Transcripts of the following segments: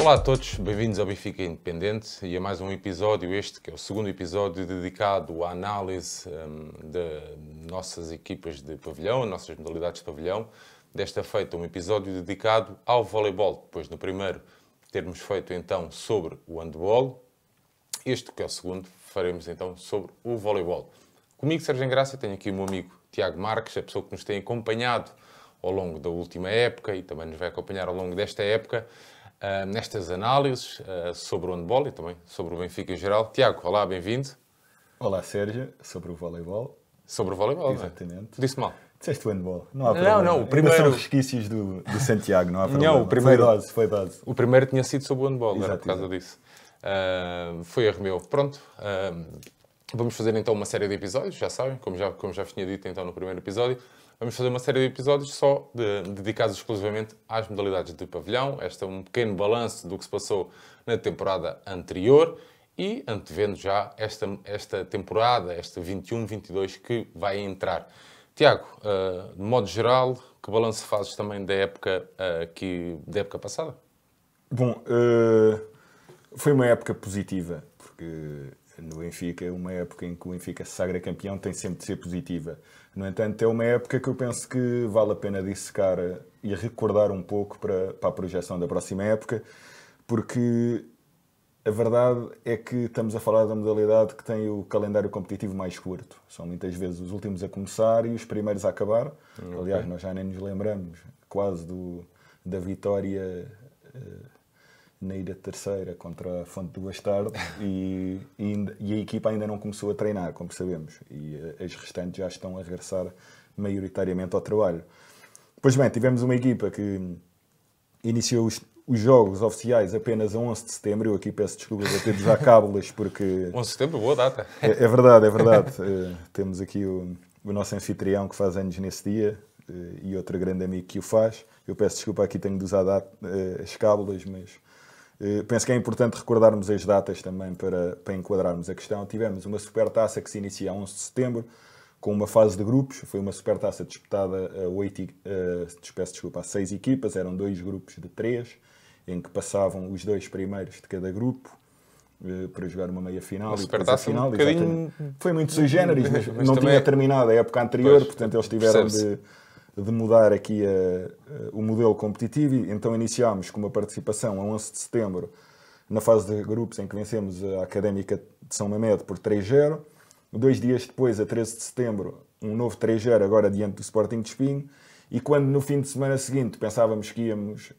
Olá a todos, bem-vindos ao Benfica Independente e a mais um episódio, este que é o segundo episódio dedicado à análise um, de nossas equipas de pavilhão, nossas modalidades de pavilhão. Desta feita, um episódio dedicado ao voleibol, depois no primeiro termos feito então sobre o handball, este que é o segundo, faremos então sobre o voleibol. Comigo, Sérgio Graça, tenho aqui o meu amigo Tiago Marques, a pessoa que nos tem acompanhado ao longo da última época e também nos vai acompanhar ao longo desta época uh, nestas análises uh, sobre o handball e também sobre o Benfica em geral. Tiago, olá, bem-vindo. Olá, Sérgio, sobre o voleibol. Sobre o voleibol, Exatamente. É? Disse mal. Disseste o handball. Não há problema. Não, não, o primeiro... Ainda são resquícios do, do Santiago, não há problema. Não, o primeiro... Foi dose, foi dose. O primeiro tinha sido sobre o handball, Exato, era por causa exato. disso. Uh, foi erro meu. Pronto. Uh, vamos fazer então uma série de episódios, já sabem, como já, como já tinha dito então no primeiro episódio. Vamos fazer uma série de episódios só de, dedicados exclusivamente às modalidades de pavilhão. Este é um pequeno balanço do que se passou na temporada anterior e antevendo já esta, esta temporada, esta 21-22 que vai entrar. Tiago, uh, de modo geral, que balanço fazes também da época, uh, que, da época passada? Bom, uh, foi uma época positiva, porque no Benfica, uma época em que o Benfica se sagra campeão tem sempre de ser positiva. No entanto, é uma época que eu penso que vale a pena dissecar e recordar um pouco para, para a projeção da próxima época, porque a verdade é que estamos a falar da modalidade que tem o calendário competitivo mais curto. São muitas vezes os últimos a começar e os primeiros a acabar. Okay. Aliás, nós já nem nos lembramos quase do, da vitória uh, na ilha terceira contra a Fonte do Bastardo e, e, e, a equipa ainda não começou a treinar, como sabemos. E uh, as restantes já estão a regressar maioritariamente ao trabalho. Pois bem, tivemos uma equipa que iniciou os, os jogos oficiais apenas a 11 de setembro. Eu aqui peço desculpas a ter já cábulas porque... 11 de setembro, boa data. É, é verdade, é verdade. uh, temos aqui o, o, nosso anfitrião que faz anos nesse dia uh, e outro grande amigo que o faz. Eu peço desculpa aqui, tenho de usar uh, as cábulas, mas penso que é importante recordarmos as datas também para, para enquadrarmos a questão. Tivemos uma supertaça que se inicia a 11 de setembro com uma fase de grupos. Foi uma supertaça disputada a, 8, peço desculpa, a 6 equipas, eram dois grupos de 3 em que passavam os dois primeiros de cada grupo uh, para jogar uma meia final uma e depois a final. Um bocadinho... Foi muito sui generis, mas, mas não tinha é... terminado a época anterior, pois, portanto eles tiveram de, de, mudar aqui a, a, o modelo competitivo e então iniciámos com uma participação a 11 de setembro na fase de grupos em que vencemos a Académica de São Mamede por 3-0. Dois dias depois, a 13 de setembro, um novo 3-0 agora diante do Sporting de Espinho. E quando no fim de semana seguinte pensávamos que íamos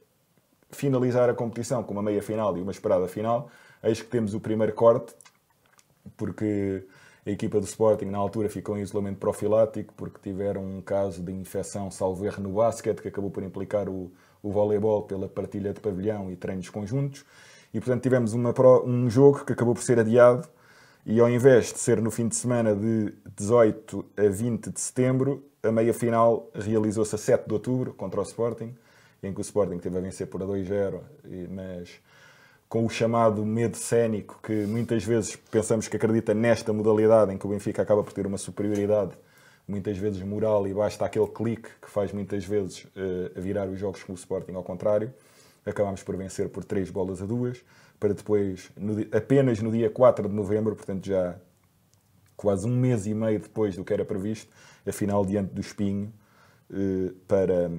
finalizar a competição com uma meia final e uma esperada final, eis que temos o primeiro corte, porque a equipa do Sporting na altura ficou em isolamento profilático porque tiveram um caso de infecção salvo erro no basquete que acabou por implicar o, o voleibol pela partilha de pavilhão e treinos conjuntos. E portanto tivemos uma, um jogo que acabou por ser adiado e ao invés de ser no fim de semana de 18 a 20 de setembro, a meia final realizou-se a 7 de outubro contra o Sporting em que o Sporting teve a vencer por 2-0, mas com o chamado medo cénico, que muitas vezes pensamos que acredita nesta modalidade em que o Benfica acaba por ter uma superioridade, muitas vezes moral, e basta aquele clique que faz muitas vezes uh, virar os jogos com o Sporting ao contrário. Acabámos por vencer por 3 bolas a 2, para depois, no, apenas no dia 4 de novembro, portanto já quase um mês e meio depois do que era previsto, a final diante do Espinho, uh, para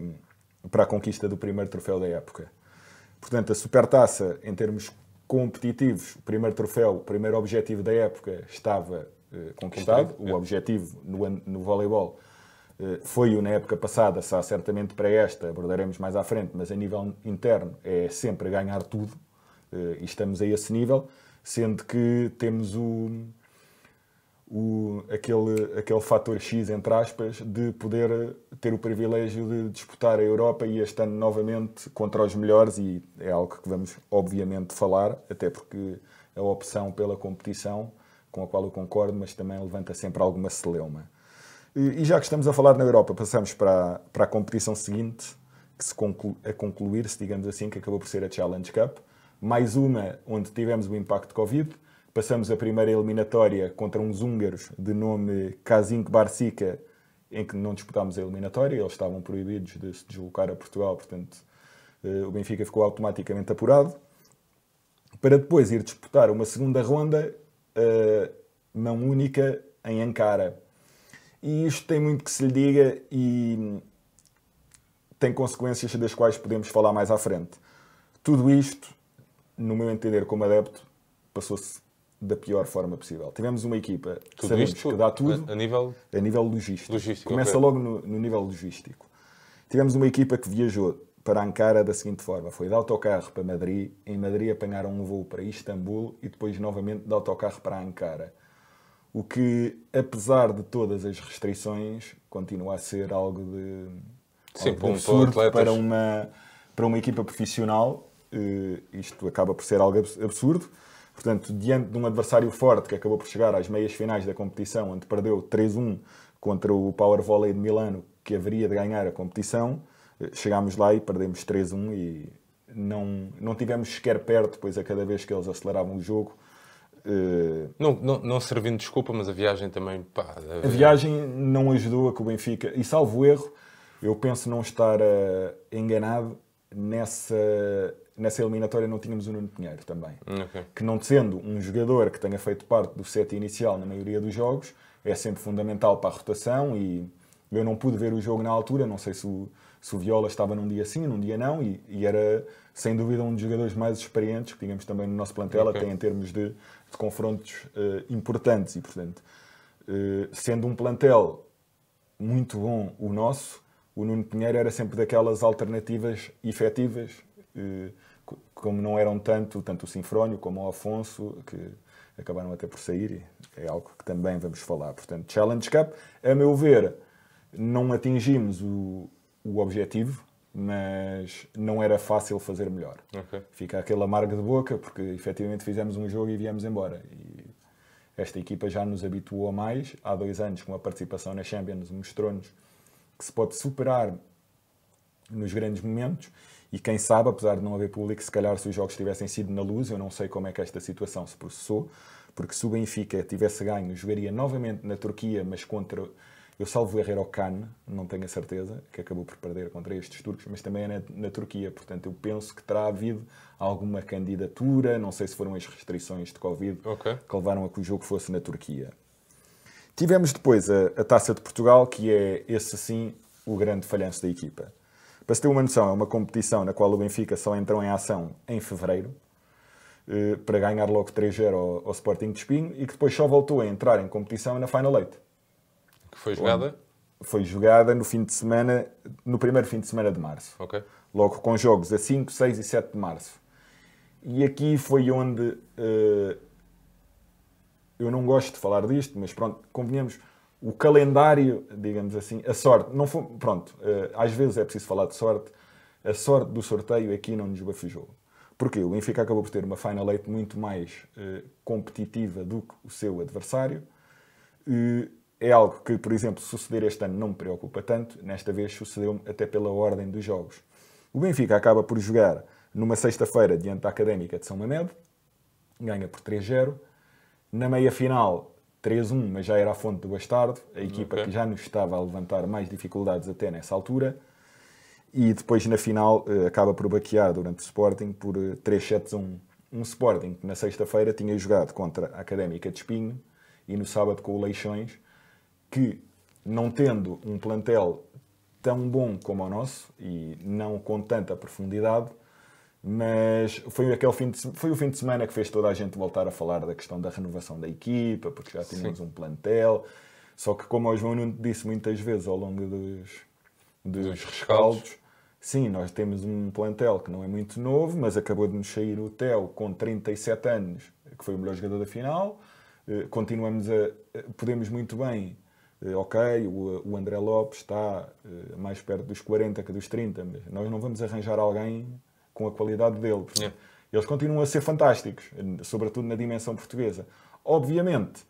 para a conquista do primeiro troféu da época. Portanto, a Supertaça, em termos competitivos, o primeiro troféu, o primeiro objetivo da época estava eh, conquistado. O objetivo no, no voleibol eh, foi o na época passada, será certamente para esta, abordaremos mais à frente, mas a nível interno é sempre ganhar tudo eh, e estamos a esse nível, sendo que temos o, o, aquele, aquele fator X, entre aspas, de poder ter o privilégio de disputar a Europa e este ano novamente contra os melhores, e é algo que vamos obviamente falar, até porque a opção pela competição, com a qual eu concordo, mas também levanta sempre alguma celeuma. E, e já que estamos a falar na Europa, passamos para, para a competição seguinte, que se conclu, a concluir-se, digamos assim, que acabou por ser a Challenge Cup, mais uma onde tivemos o impacto Covid, Passamos a primeira eliminatória contra uns húngaros de nome Kazink Barsica, em que não disputámos a eliminatória, eles estavam proibidos de se deslocar a Portugal, portanto o Benfica ficou automaticamente apurado. para depois ir disputar uma segunda ronda, uh, mão única, em Ankara. E isto tem muito que se lhe diga e tem consequências das quais podemos falar mais à frente. Tudo isto, no meu entender como adepto, passou-se da pior forma possível. Tivemos uma equipa tudo sabemos isto, que dá tudo a, a nível, a nível logístico. logístico Começa logo no, no, nível logístico. Tivemos uma equipa que viajou para Ankara da seguinte forma: foi de autocarro para Madrid, em Madrid apanharam um voo para Istambul e depois novamente de autocarro para Ankara. O que, apesar de todas as restrições, continua a ser algo de, Sim, algo para, um, absurdo para, para, uma, para uma equipa profissional. Uh, isto acaba por ser algo absurdo. Portanto, diante de um adversário forte que acabou por chegar às meias finais da competição, onde perdeu 3-1 contra o Power Volley de Milano, que haveria de ganhar a competição, eh, chegámos lá e perdemos 3-1 e não, não tivemos sequer perto, pois a cada vez que eles aceleravam o jogo. Uh, não, não, não servindo de desculpa, mas a viagem também. Pá, a viagem não ajudou a que o Benfica, e salvo erro, eu penso não estar uh, enganado nessa nessa eliminatória não tínhamos o Nuno Pinheiro também. Okay. Que não sendo um jogador que tenha feito parte do set inicial na maioria dos jogos, é sempre fundamental para a rotação e eu não pude ver o jogo na altura, não sei se o, se o Viola estava num dia sim, num dia não, e, e, era sem dúvida um dos jogadores mais experientes que tínhamos também no nosso plantel, okay. até em termos de, de confrontos uh, importantes e, portanto, uh, sendo um plantel muito bom o nosso, o Nuno Pinheiro era sempre daquelas alternativas efetivas como não eram tanto, tanto o Sinfrónio como o Afonso, que acabaram até por sair, é algo que também vamos falar. Portanto, Challenge Cup, a meu ver, não atingimos o, o objetivo, mas não era fácil fazer melhor. Okay. Fica aquele amargo de boca, porque efetivamente fizemos um jogo e viemos embora. E esta equipa já nos habituou a mais. Há dois anos, com a participação na Champions, mostrou-nos que se pode superar nos grandes momentos e quem sabe, apesar de não haver público, se calhar se os jogos tivessem sido na luz, eu não sei como é que esta situação se processou, porque se o Benfica tivesse ganho, jogaria novamente na Turquia, mas contra, eu salvo o Cannes, não tenho a certeza, que acabou por perder contra estes turcos, mas também é na, na Turquia, portanto eu penso que terá havido alguma candidatura, não sei se foram as restrições de Covid okay. que levaram a que o jogo fosse na Turquia. Tivemos depois a, a Taça de Portugal, que é esse sim o grande falhanço da equipa. Para se ter uma noção, é uma competição na qual o Benfica só entrou em ação em fevereiro eh, para ganhar logo 3-0 ao, ao, Sporting de Espinho e que depois só voltou a entrar em competição na Final 8. Que foi jogada? Foi jogada no fim de semana, no primeiro fim de semana de março. Okay. Logo com jogos a 5, 6 e 7 de março. E aqui foi onde uh, eu não gosto de falar disto, mas pronto, convenhamos o calendário, digamos assim, a sorte, não foi, pronto, eh, às vezes é preciso falar de sorte, a sorte do sorteio aqui não nos bafejou. Porquê? O Benfica acabou por ter uma Final Eight muito mais uh, competitiva do que o seu adversário. Uh, é algo que, por exemplo, suceder este ano não me preocupa tanto. Nesta vez sucedeu até pela ordem dos jogos. O Benfica acaba por jogar numa sexta-feira diante da Académica de São Mamede. Ganha por 3-0. Na meia-final 3-1, mas já era a fonte do Bastardo, a equipa okay. que já nos estava a levantar mais dificuldades até nessa altura. E depois na final uh, acaba por baquear durante o Sporting por uh, 3 sets a 1. Um Sporting que na sexta-feira tinha jogado contra a Académica de Espinho e no sábado com o Leixões, que não tendo um plantel tão bom como o nosso e não com tanta profundidade, mas foi, aquele fim de, foi o fim de semana que fez toda a gente voltar a falar da questão da renovação da equipa, porque já tínhamos Sim. um plantel. Só que, como o João Nuno disse muitas vezes ao longo dos, dos, dos rescaldos, sim, nós temos um plantel que não é muito novo, mas acabou de nos sair o Theo com 37 anos, que foi o melhor jogador da final. Eh, continuamos a. Podemos muito bem eh, ok, o, André Lopes está eh, mais perto dos 40 que dos 30, mas nós não vamos arranjar alguém com a qualidade dele. Yeah. Eles continuam a ser fantásticos, sobretudo na dimensão portuguesa. Obviamente,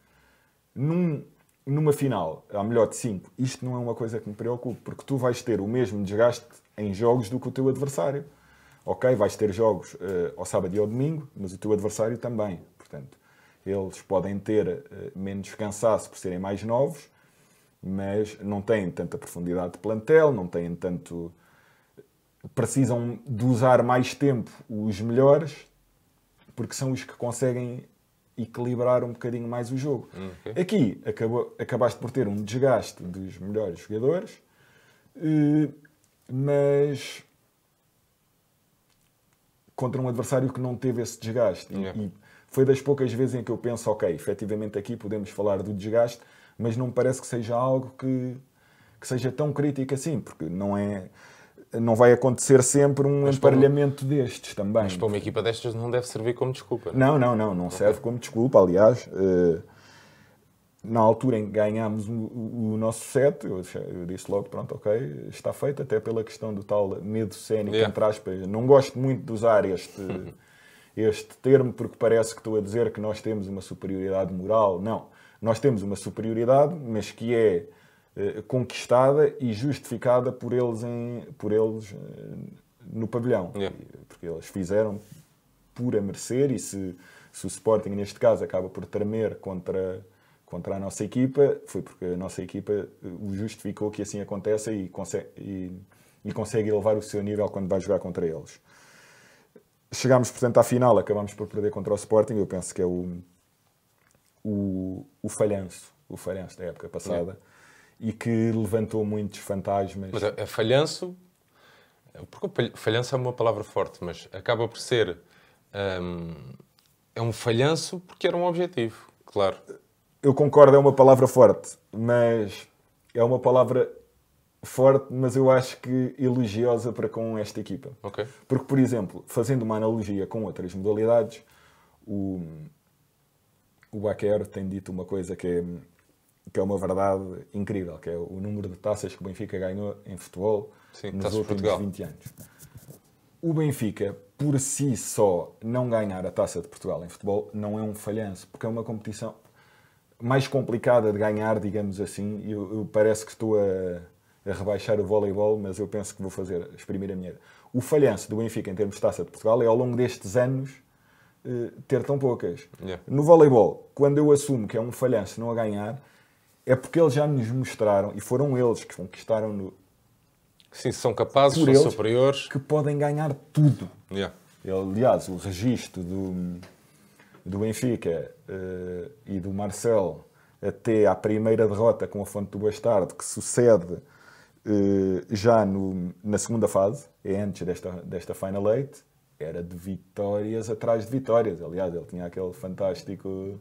num, numa final, a melhor de 5, isto não é uma coisa que me preocupe, porque tu vais ter o mesmo desgaste em jogos do que o teu adversário. Ok, vais ter jogos uh, ao sábado e ao domingo, mas o teu adversário também. Portanto, eles podem ter uh, menos cansaço por serem mais novos, mas não têm tanta profundidade de plantel, não têm tanto precisam de usar mais tempo os melhores, porque são os que conseguem equilibrar um bocadinho mais o jogo. Okay. Aqui acabou, acabaste por ter um desgaste dos melhores jogadores, eh, mas contra um adversário que não teve esse desgaste. Yeah. E foi das poucas vezes em que eu penso, ok, efetivamente aqui podemos falar do desgaste, mas não me parece que seja algo que, que seja tão crítico assim, porque não é não vai acontecer sempre um Mas emparelhamento destes também. Mas para uma equipa destas não deve servir como desculpa. Não, não, não, não serve como desculpa. Aliás, eh, na altura em que ganhámos o, o nosso set, eu, eu disse logo, pronto, ok, está feito, até pela questão do tal medo cénico, Yeah. entre aspas. Não gosto muito de usar este, este termo porque parece que estou a dizer que nós temos uma superioridade moral. Não, nós temos uma superioridade, mas que é conquistada e justificada por eles, em, por eles eh, no pavilhão. Yeah. Porque eles fizeram por a merecer e se, se o Sporting, neste caso, acaba por tremer contra, contra a nossa equipa, foi porque a nossa equipa eh, o justificou que assim aconteça e consegue, e, e consegue elevar o seu nível quando vai jogar contra eles. Chegámos, portanto, à final, acabámos por perder contra o Sporting, eu penso que é o, o, o falhanço, o falhanço da época passada, e que levantou muitos fantasmas. Mas é, é falhanço, porque falhanço é uma palavra forte, mas acaba por ser. hum, é um falhanço porque era um objetivo, claro. Eu concordo, é uma palavra forte, mas é uma palavra forte, mas eu acho que elogiosa para com esta equipa. Ok? Porque, por exemplo, fazendo uma analogia com outras modalidades, o, o Baquer tem dito uma coisa que é, que é uma verdade incrível, que é o número de taças que o Benfica ganhou em futebol Sim, nos últimos Portugal. 20 anos. O Benfica, por si só, não ganhar a Taça de Portugal em futebol não é um falhanço, porque é uma competição mais complicada de ganhar, digamos assim. Eu, eu parece que estou a, a rebaixar o voleibol, mas eu penso que vou fazer, exprimir a minha. O falhanço do Benfica em termos de Taça de Portugal é ao longo destes anos eh, ter tão poucas. Yeah. No voleibol, quando eu assumo que é um falhanço não a ganhar, é porque eles já nos mostraram, e foram eles que conquistaram no, Sim, são capazes, são eles. superiores. que podem ganhar tudo. Yeah. Aliás, o registro do, do Benfica eh, e do Marcel até à primeira derrota com a Fonte do Bastardo, que sucede eh, já no- na segunda fase, é antes desta, desta Final Eight, era de vitórias atrás de vitórias. Aliás, ele tinha aquele fantástico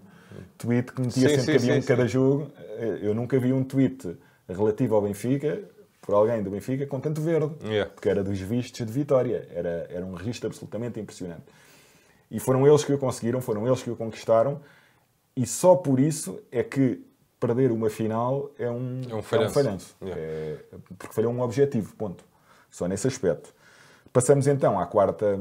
tweet que metia Sim, sempre sim, que havia sim, um cada jogo. Eh, Eu nunca vi um tweet relativo ao Benfica, por alguém do Benfica, com tanto verde Yeah. porque era dos vistos de vitória. Era, era um registro absolutamente impressionante. E foram eles que o conseguiram, foram eles que o conquistaram, e só por isso é que perder uma final é um, É um falhanço. Yeah. É- porque falhou um objetivo, ponto. Só nesse aspecto. Passamos então à quarta,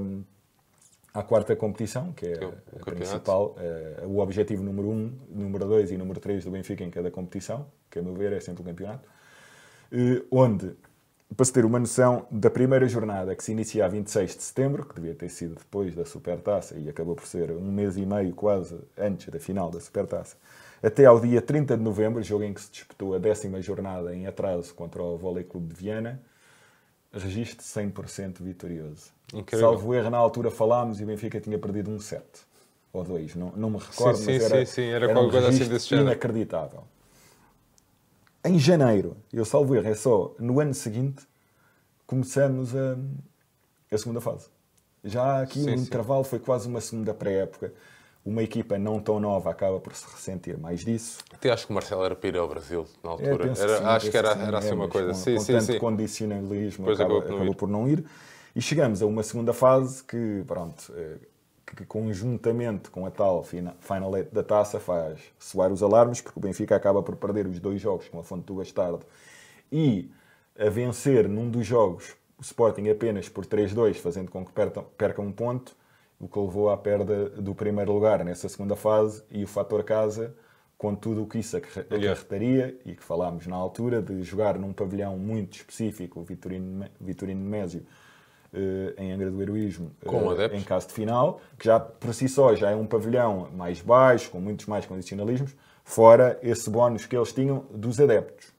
à quarta competição, que é é o- a principal, é, o objetivo número 1, um, número 2 e número 3 do Benfica em cada competição, que a meu ver é sempre o campeonato eh, onde, para se ter uma noção, da primeira jornada que se inicia a 26 de setembro, que devia ter sido depois da Supertaça e acabou por ser um mês e meio quase antes da final da Supertaça, até ao dia 30 de novembro, jogo em que se disputou a décima jornada em atraso contra o Volley Clube de Viana, registro 100% vitorioso. Incrível. Salvo erro, na altura falámos e o Benfica tinha perdido um set ou dois, não, não me recordo, sim, mas era, sim, sim, era um qualquer coisa assim inacreditável. Em janeiro, eu salvo erro, é só no ano seguinte, começamos a, a segunda fase. Já aqui Sim, um sim. intervalo, foi quase uma segunda pré-época. Uma equipa não tão nova acaba por se ressentir mais disso. Até acho que o Marcelo era para ir ao Brasil na É, altura. Era- sim, acho que era, sim, era assim é, uma coisa. Com, sim, com sim, tanto sim. condicionalismo Depois acaba- acabou por não acabou ir. por não ir. E chegamos a uma segunda fase que, pronto, eh, que, conjuntamente com a tal fina- Final Eight da taça faz soar os alarmes, porque o Benfica acaba por perder os dois jogos com a Fonte do Bastardo e a vencer num dos jogos o Sporting apenas por 3-2, fazendo com que perca um ponto, o que levou à perda do primeiro lugar nessa segunda fase e o fator casa, com tudo o que isso Yeah. acarretaria e que falámos na altura de jogar num pavilhão muito específico, o Vitorino, Vitorino Mésio, eh, em Angra do Heroísmo, eh, em caso de final, que já por si só já é um pavilhão mais baixo, com muitos mais condicionalismos, fora esse bónus que eles tinham dos adeptos.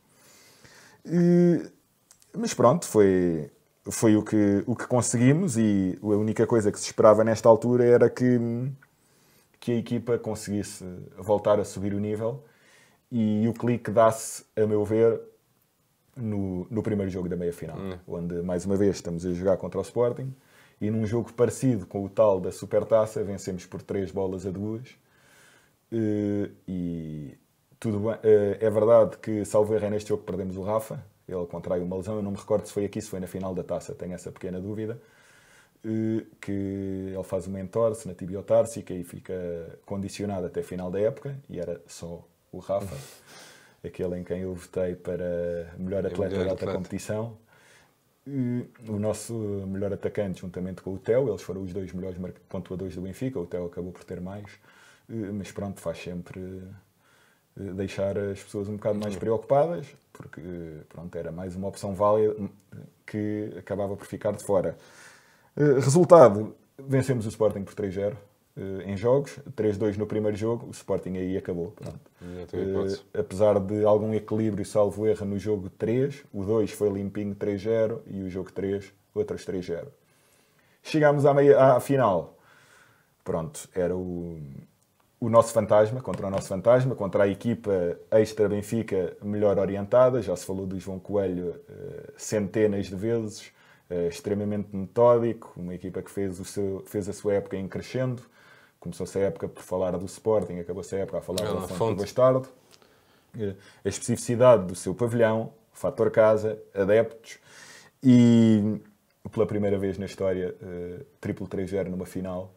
Mas pronto, foi, foi o, que, o que conseguimos e a única coisa que se esperava nesta altura era que, que a equipa conseguisse voltar a subir o nível e o clique dá-se, a meu ver, no, no primeiro jogo da meia-final, hum. onde, mais uma vez, estamos a jogar contra o Sporting e num jogo parecido com o tal da Supertaça, vencemos por três bolas a duas. Eh, e tudo bem. Eh, é verdade que, salvo erro, é neste jogo perdemos o Rafa. Ele contrai uma lesão. Eu não me recordo se foi aqui, se foi na final da taça. Tenho essa pequena dúvida. Eh, que ele faz uma entorse na tibiotársica e fica condicionado até a final da época. E era só o Rafa, aquele em quem eu votei para melhor atleta da alta competição o nosso melhor atacante, juntamente com o Theo, eles foram os dois melhores pontuadores do Benfica. O Theo acabou por ter mais, eh, mas pronto, faz sempre eh, deixar as pessoas um bocado mais preocupadas, porque pronto, era mais uma opção válida que acabava por ficar de fora. Eh, resultado: vencemos o Sporting por 3-0. Uh, em jogos, 3-2 no primeiro jogo, o Sporting aí acabou. Uh, apesar de algum equilíbrio, salvo erro, no jogo 3, o 2 foi limpinho 3-0 e o jogo 3, outros 3-0. Chegámos à, meia, à final. Pronto, era o, o nosso fantasma, contra o nosso fantasma, contra a equipa extra Benfica melhor orientada. Já se falou do João Coelho uh, centenas de vezes, extremamente metódico, uma equipa que fez, o seu, fez a sua época em crescendo começou-se a época por falar do Sporting, acabou-se a época a falar da Fonte do Bastardo. Eh, a especificidade do seu pavilhão, fator casa, adeptos e pela primeira vez na história, uh, triplo 3-0 numa final.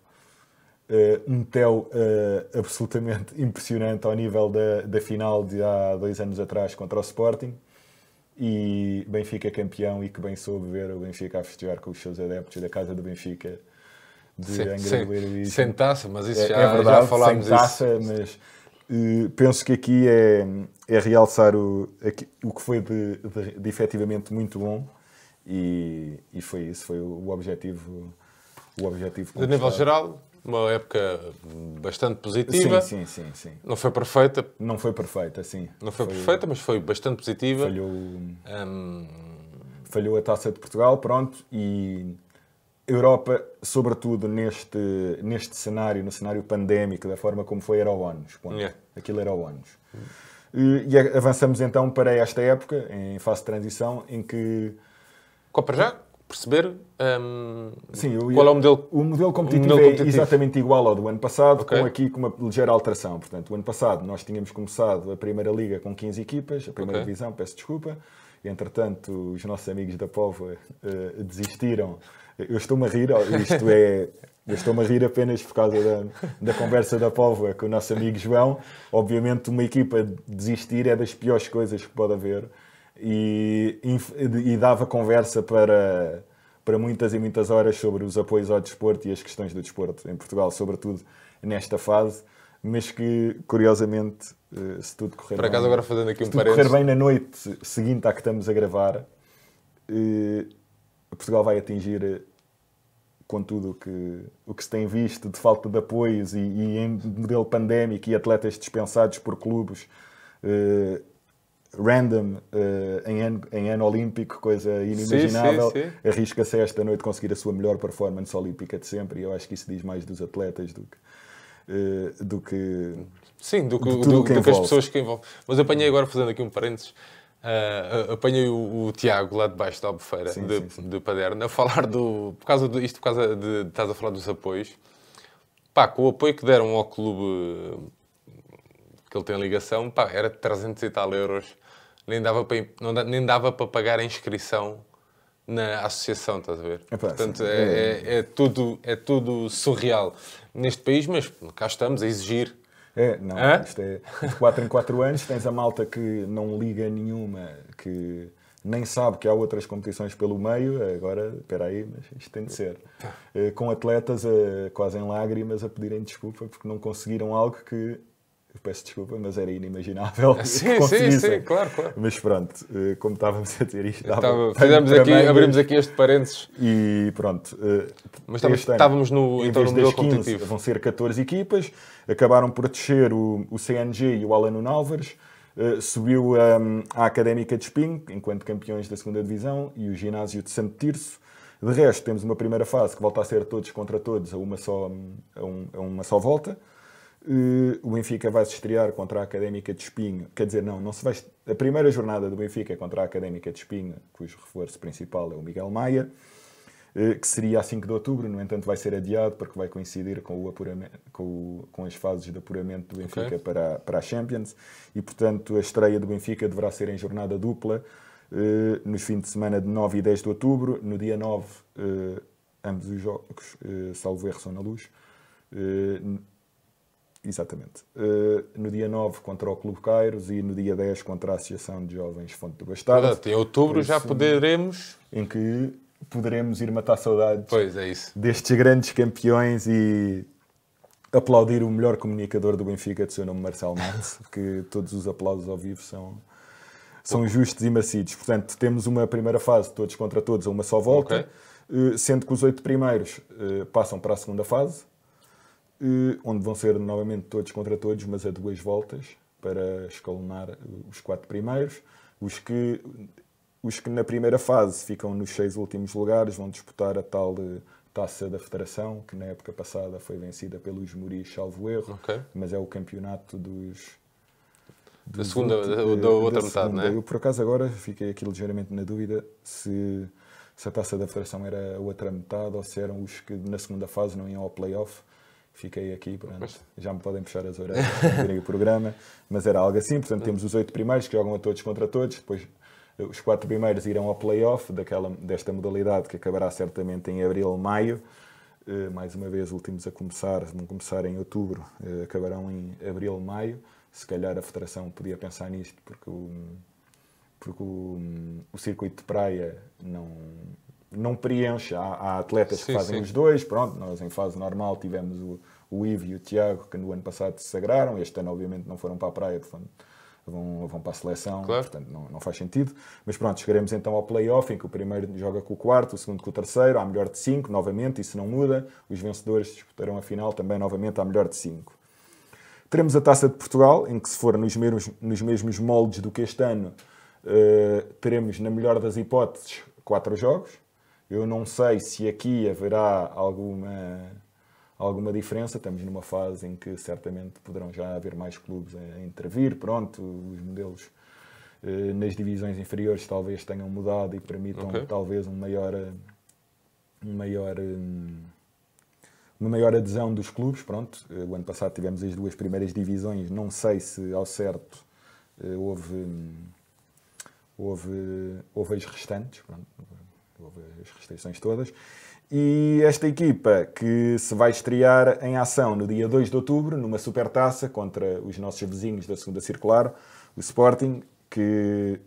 Uh, um tel uh, absolutamente impressionante ao nível da, da final de há dois anos atrás contra o Sporting. E Benfica campeão e que bem soube ver o Benfica a festejar com os seus adeptos da casa do Benfica de sem, Angra Sem taça, mas isso é, já, é verdade, já falámos sem taça, isso. mas uh, penso que aqui é, é realçar o, aqui, o que foi de, de, de efetivamente muito bom e, e foi isso, foi o, o objetivo. O objetivo de nível geral, uma época bastante positiva. Sim, sim, sim, sim. Não foi perfeita. Não foi perfeita, sim. Não foi, foi perfeita, mas foi bastante positiva. Falhou, um... falhou a taça de Portugal, pronto, e Europa, sobretudo neste, neste cenário, no cenário pandémico, da forma como foi, era o ONUS. Yeah. Aquilo era o ONUS. E, e, avançamos então para esta época, em fase de transição, em que. Para já? Perceber um, Sim, qual é o modelo? O modelo competitivo, o modelo competitivo. é exatamente igual ao do ano passado, okay. com aqui com uma ligeira alteração. Portanto, o ano passado nós tínhamos começado a Primeira Liga com 15 equipas, a Primeira okay. Divisão, peço desculpa. Entretanto, os nossos amigos da Póvoa uh, desistiram eu estou-me a rir, isto é. Eu estou-me a rir apenas por causa da, da conversa da Póvoa com o nosso amigo João. Obviamente, uma equipa desistir é das piores coisas que pode haver e, e dava conversa para, para muitas e muitas horas sobre os apoios ao desporto e as questões do desporto em Portugal, sobretudo nesta fase, mas que, curiosamente, eh, se tudo correr Por acaso, bem, agora fazendo aqui um se tudo correr bem na noite seguinte à que estamos a gravar, eh, Portugal vai atingir, eh, com tudo o que, o que se tem visto de falta de apoios e, e em modelo pandémico e atletas dispensados por clubes uh, random uh, em, ano, em ano olímpico, coisa inimaginável, arrisca-se esta noite conseguir a sua melhor performance olímpica de sempre e eu acho que isso diz mais dos atletas do que. Uh, do que Sim, do que, do, do, que, do que as pessoas que envolvem. Mas apanhei agora, fazendo aqui um parênteses, Uh, apanhei o, o, Tiago lá debaixo da Albufeira sim, de, sim, sim. de Paderna a falar do. Por causa de, isto por causa de. Estás a falar dos apoios. Pá, com o apoio que deram ao clube que ele tem ligação, pá, era de 300 e tal euros. Nem dava para, não, nem dava para pagar a inscrição na associação, estás a ver? É Portanto, é, é, é, tudo, é tudo surreal neste país, mas cá estamos a exigir é, não, Hã? isto é de 4 em 4 anos, tens a malta que não liga nenhuma, que nem sabe que há outras competições pelo meio, agora, espera aí, mas isto tem de ser. Eh, com atletas a, quase em lágrimas a pedirem desculpa porque não conseguiram algo que peço desculpa, mas era inimaginável. Sim, sim, sim, claro, claro. Mas pronto, eh, como estávamos a dizer isto, Estava, fizemos aqui, abrimos aqui este parênteses. E pronto. Eh, mas estávamos, ano, estávamos no, em então, vez no das 15, vão ser 14 equipas, acabaram por descer o, o CNG e o Alano Álvares, uh, subiu um, ehm, a Académica de Espinho, enquanto campeões da segunda Divisão, e o Ginásio de Santo Tirso. De resto, temos uma primeira fase que volta a ser todos contra todos a uma só, a um, a uma só volta. Uh, o Benfica vai se estrear contra a Académica de Espinho. Quer dizer, não, não se vai. A primeira jornada do Benfica é contra a Académica de Espinho, cujo reforço principal é o Miguel Maia, uh, que seria a 5 de outubro, no entanto, vai ser adiado porque vai coincidir com, o apuramento, com, o, com as fases de apuramento do Benfica okay. para, para a Champions e, portanto, a estreia do Benfica deverá ser em jornada dupla uh, nos fins de semana de 9 e 10 de outubro. No dia 9, ambos os jogos, salvo erro, são na luz. Exatamente. Uh, no dia 9 contra o Clube Cairos e no dia 10 contra a Associação de Jovens Fonte do Bastardo. Verdade, em outubro já poderemos. Em que poderemos ir matar saudades pois, é destes grandes campeões e aplaudir o melhor comunicador do Benfica, de seu nome Marcelo Matos, porque todos os aplausos ao vivo são, são justos e merecidos. Portanto, temos uma primeira fase, todos contra todos, a uma só volta, okay. uh, sendo que os oito primeiros uh, passam para a segunda fase onde vão ser novamente todos contra todos, mas a duas voltas para escalonar os quatro primeiros. Os que, os que na primeira fase ficam nos seis últimos lugares vão disputar a tal eh, taça da Federação, que na época passada foi vencida pelos Muris, salvo erro, okay. mas é o campeonato dos. Da segunda, da, da outra da metade, não é? Eu, por acaso, agora fiquei aqui ligeiramente na dúvida se, se a taça da Federação era a outra metade ou se eram os que na segunda fase não iam ao playoff fiquei aqui, pronto, já me podem puxar as orelhas o programa, mas era algo assim, portanto temos os oito primeiros que jogam a todos contra todos, depois eh, os quatro primeiros irão ao play-off daquela, desta modalidade que acabará certamente em abril, maio, uh, mais uma vez últimos a começar, vão começar em outubro, uh, acabarão em abril, maio, se calhar a Federação podia pensar nisto, porque o, porque o, o circuito de praia não, não preenche. Há, há atletas sim, que fazem sim. os dois. Pronto, nós em fase normal tivemos o, o Ivo e o Tiago, que no ano passado se sagraram. Este ano, obviamente, não foram para a praia, portanto, vão, vão para a seleção. Claro. Portanto, não, não faz sentido. Mas pronto, chegaremos então ao play-off, em que o primeiro joga com o quarto, o segundo com o terceiro, à melhor de cinco, novamente, isso não muda. Os vencedores disputarão a final também, novamente, à melhor de cinco. Teremos a Taça de Portugal, em que, se for nos mesmos, nos mesmos moldes do que este ano, uh, teremos, na melhor das hipóteses, quatro jogos eu não sei se aqui haverá alguma, alguma diferença. Estamos numa fase em que certamente poderão já haver mais clubes a intervir. Pronto, os modelos eh, nas divisões inferiores talvez tenham mudado e permitam okay. talvez um maior, um maior, hum, uma maior adesão dos clubes. Pronto, eh, o ano passado tivemos as duas primeiras divisões. Não sei se ao certo eh, houve, hum, houve, houve as restantes. Pronto houve as restrições todas. E esta equipa que se vai estrear em ação no dia 2 de outubro, numa supertaça contra os nossos vizinhos da segunda circular, o Sporting, que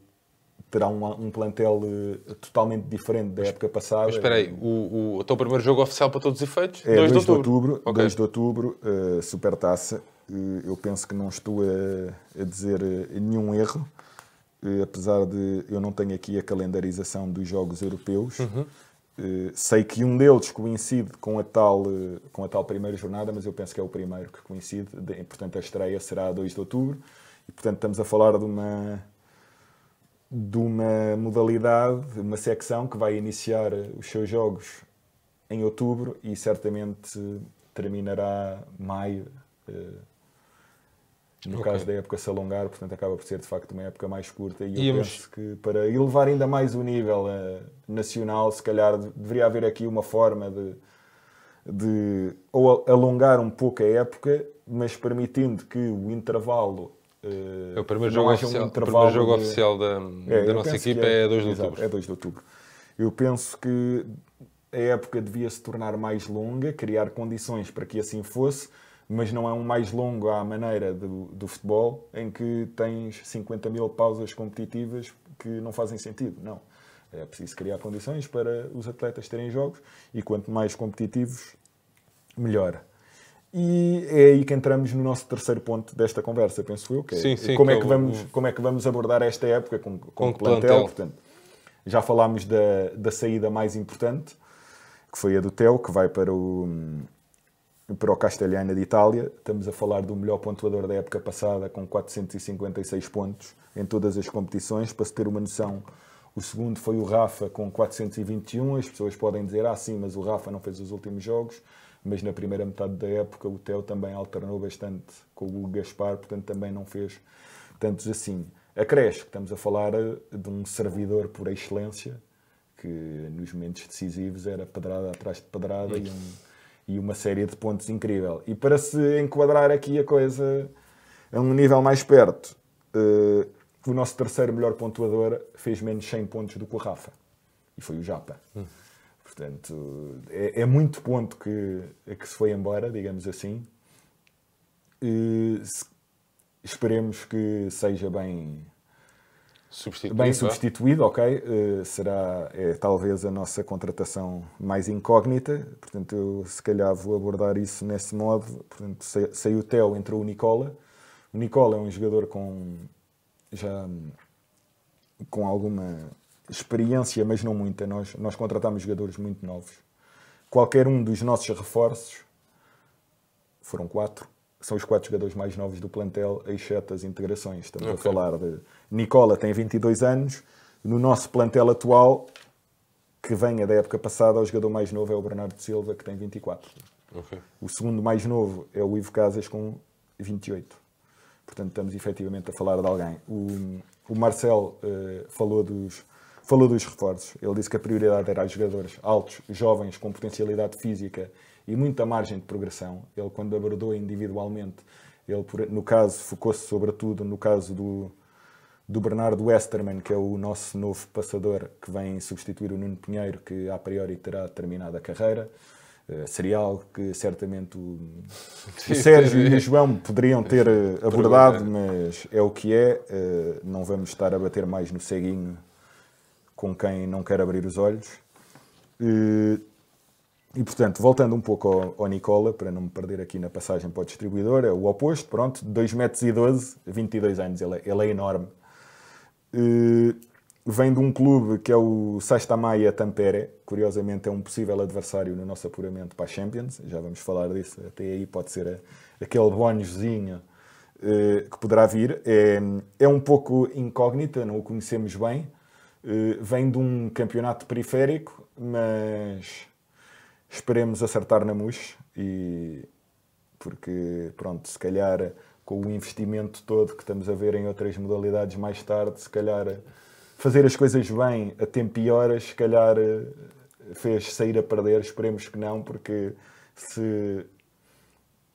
terá um, um plantel uh, totalmente diferente da época passada. Mas espera aí, o, o, então o primeiro jogo oficial para todos os efeitos? É 2 de outubro. De outubro okay. 2 de outubro, uh, supertaça. Uh, eu penso que não estou a, a dizer nenhum erro. Eh, apesar de eu não tenho aqui a calendarização dos jogos europeus. Uhum. Uh, sei que um deles coincide com a, tal, uh, com a tal primeira jornada, mas eu penso que é o primeiro que coincide. De, portanto, a estreia será a 2 de outubro. E, portanto, estamos a falar de uma, de uma modalidade, uma secção que vai iniciar os seus jogos em outubro e certamente terminará maio. No okay. caso da época se alongar, portanto acaba por ser de facto uma época mais curta e eu Íamos... penso que para elevar ainda mais o nível uh, nacional, se calhar deveria haver aqui uma forma de, de ou alongar um pouco a época, mas permitindo que o intervalo uh, é o primeiro jogo, oficial, um o primeiro jogo de... oficial da, é, da nossa equipa é, é 2 de outubro. É 2 de outubro. Eu penso que a época devia se tornar mais longa, criar condições para que assim fosse, mas não é um mais longo à maneira do, do futebol, em que tens 50 mil pausas competitivas que não fazem sentido. Não. É preciso criar condições para os atletas terem jogos e quanto mais competitivos, melhor. E é aí que entramos no nosso terceiro ponto desta conversa, penso eu, que é sim, sim, como, é que vamos, como é que vamos abordar esta época com, com, com plantel. plantel. Portanto, já falámos da, da saída mais importante, que foi a do Tel, que vai para o, para o Castelhana de Itália. Estamos a falar do melhor pontuador da época passada, com 456 pontos em todas as competições. Para se ter uma noção, o segundo foi o Rafa, com 421. As pessoas podem dizer, ah, sim, mas o Rafa não fez os últimos jogos. mas na primeira metade da época o Theo também alternou bastante com o Gaspar, portanto também não fez tantos assim. A Cresce, estamos a falar de um servidor por excelência, que nos momentos decisivos era pedrada atrás de pedrada e, um, e, uma série de pontos incrível. E para se enquadrar aqui a coisa a um nível mais perto, uh, o nosso terceiro melhor pontuador fez menos 100 pontos do que o Rafa, e foi o Japa. Hum. Portanto, é, é, muito ponto que, que se foi embora, digamos assim. E, se, esperemos que seja bem substituído, bem substituído ok? Uh, será é, talvez a nossa contratação mais incógnita, portanto eu se calhar vou abordar isso nesse modo. Portanto, saiu o Theo, entrou o Nicola. O Nicola é um jogador com já com alguma experiência, mas não muita. Nós, nós contratamos jogadores muito novos. Qualquer um dos nossos reforços, foram quatro, são os quatro jogadores mais novos do plantel, exceto as integrações. Estamos okay. a falar de Nicola tem 22 anos, no nosso plantel atual, que venha da época passada, o jogador mais novo é o Bernardo Silva, que tem 24. Okay. O segundo mais novo é o Ivo Casas, com 28. Portanto, estamos efetivamente a falar de alguém. O, o Marcel uh, falou, dos, falou dos reforços. Ele disse que a prioridade era a jogadores altos, jovens, com potencialidade física e muita margem de progressão. Ele, quando abordou individualmente, ele, no caso, focou-se sobretudo no caso do, do Bernardo Westerman, que é o nosso novo passador que vem substituir o Nuno Pinheiro, que a priori terá terminado a carreira. Uh, seria algo que certamente o, o Sérgio e o João poderiam ter eh, abordado, mas é o que é. Uh, não vamos estar a bater mais no ceguinho com quem não quer abrir os olhos. Uh, e, portanto, voltando um pouco ao, ao, Nicola, para não me perder aqui na passagem para o distribuidor, é o oposto, pronto, 2 metros e 12, 22 anos, ele é, ele é enorme. Uh, vem de um clube que é o Sastamaia Tampere, curiosamente é um possível adversário no nosso apuramento para a Champions, já vamos falar disso, até aí pode ser a, aquele bónuszinho uh, que poderá vir. É, é um pouco incógnita, não o conhecemos bem, uh, vem de um campeonato periférico, mas esperemos acertar na mousse e porque pronto, se calhar com o investimento todo que estamos a ver em outras modalidades mais tarde, se calhar fazer as coisas bem a tempo e horas, se calhar fez sair a perder, esperemos que não, porque se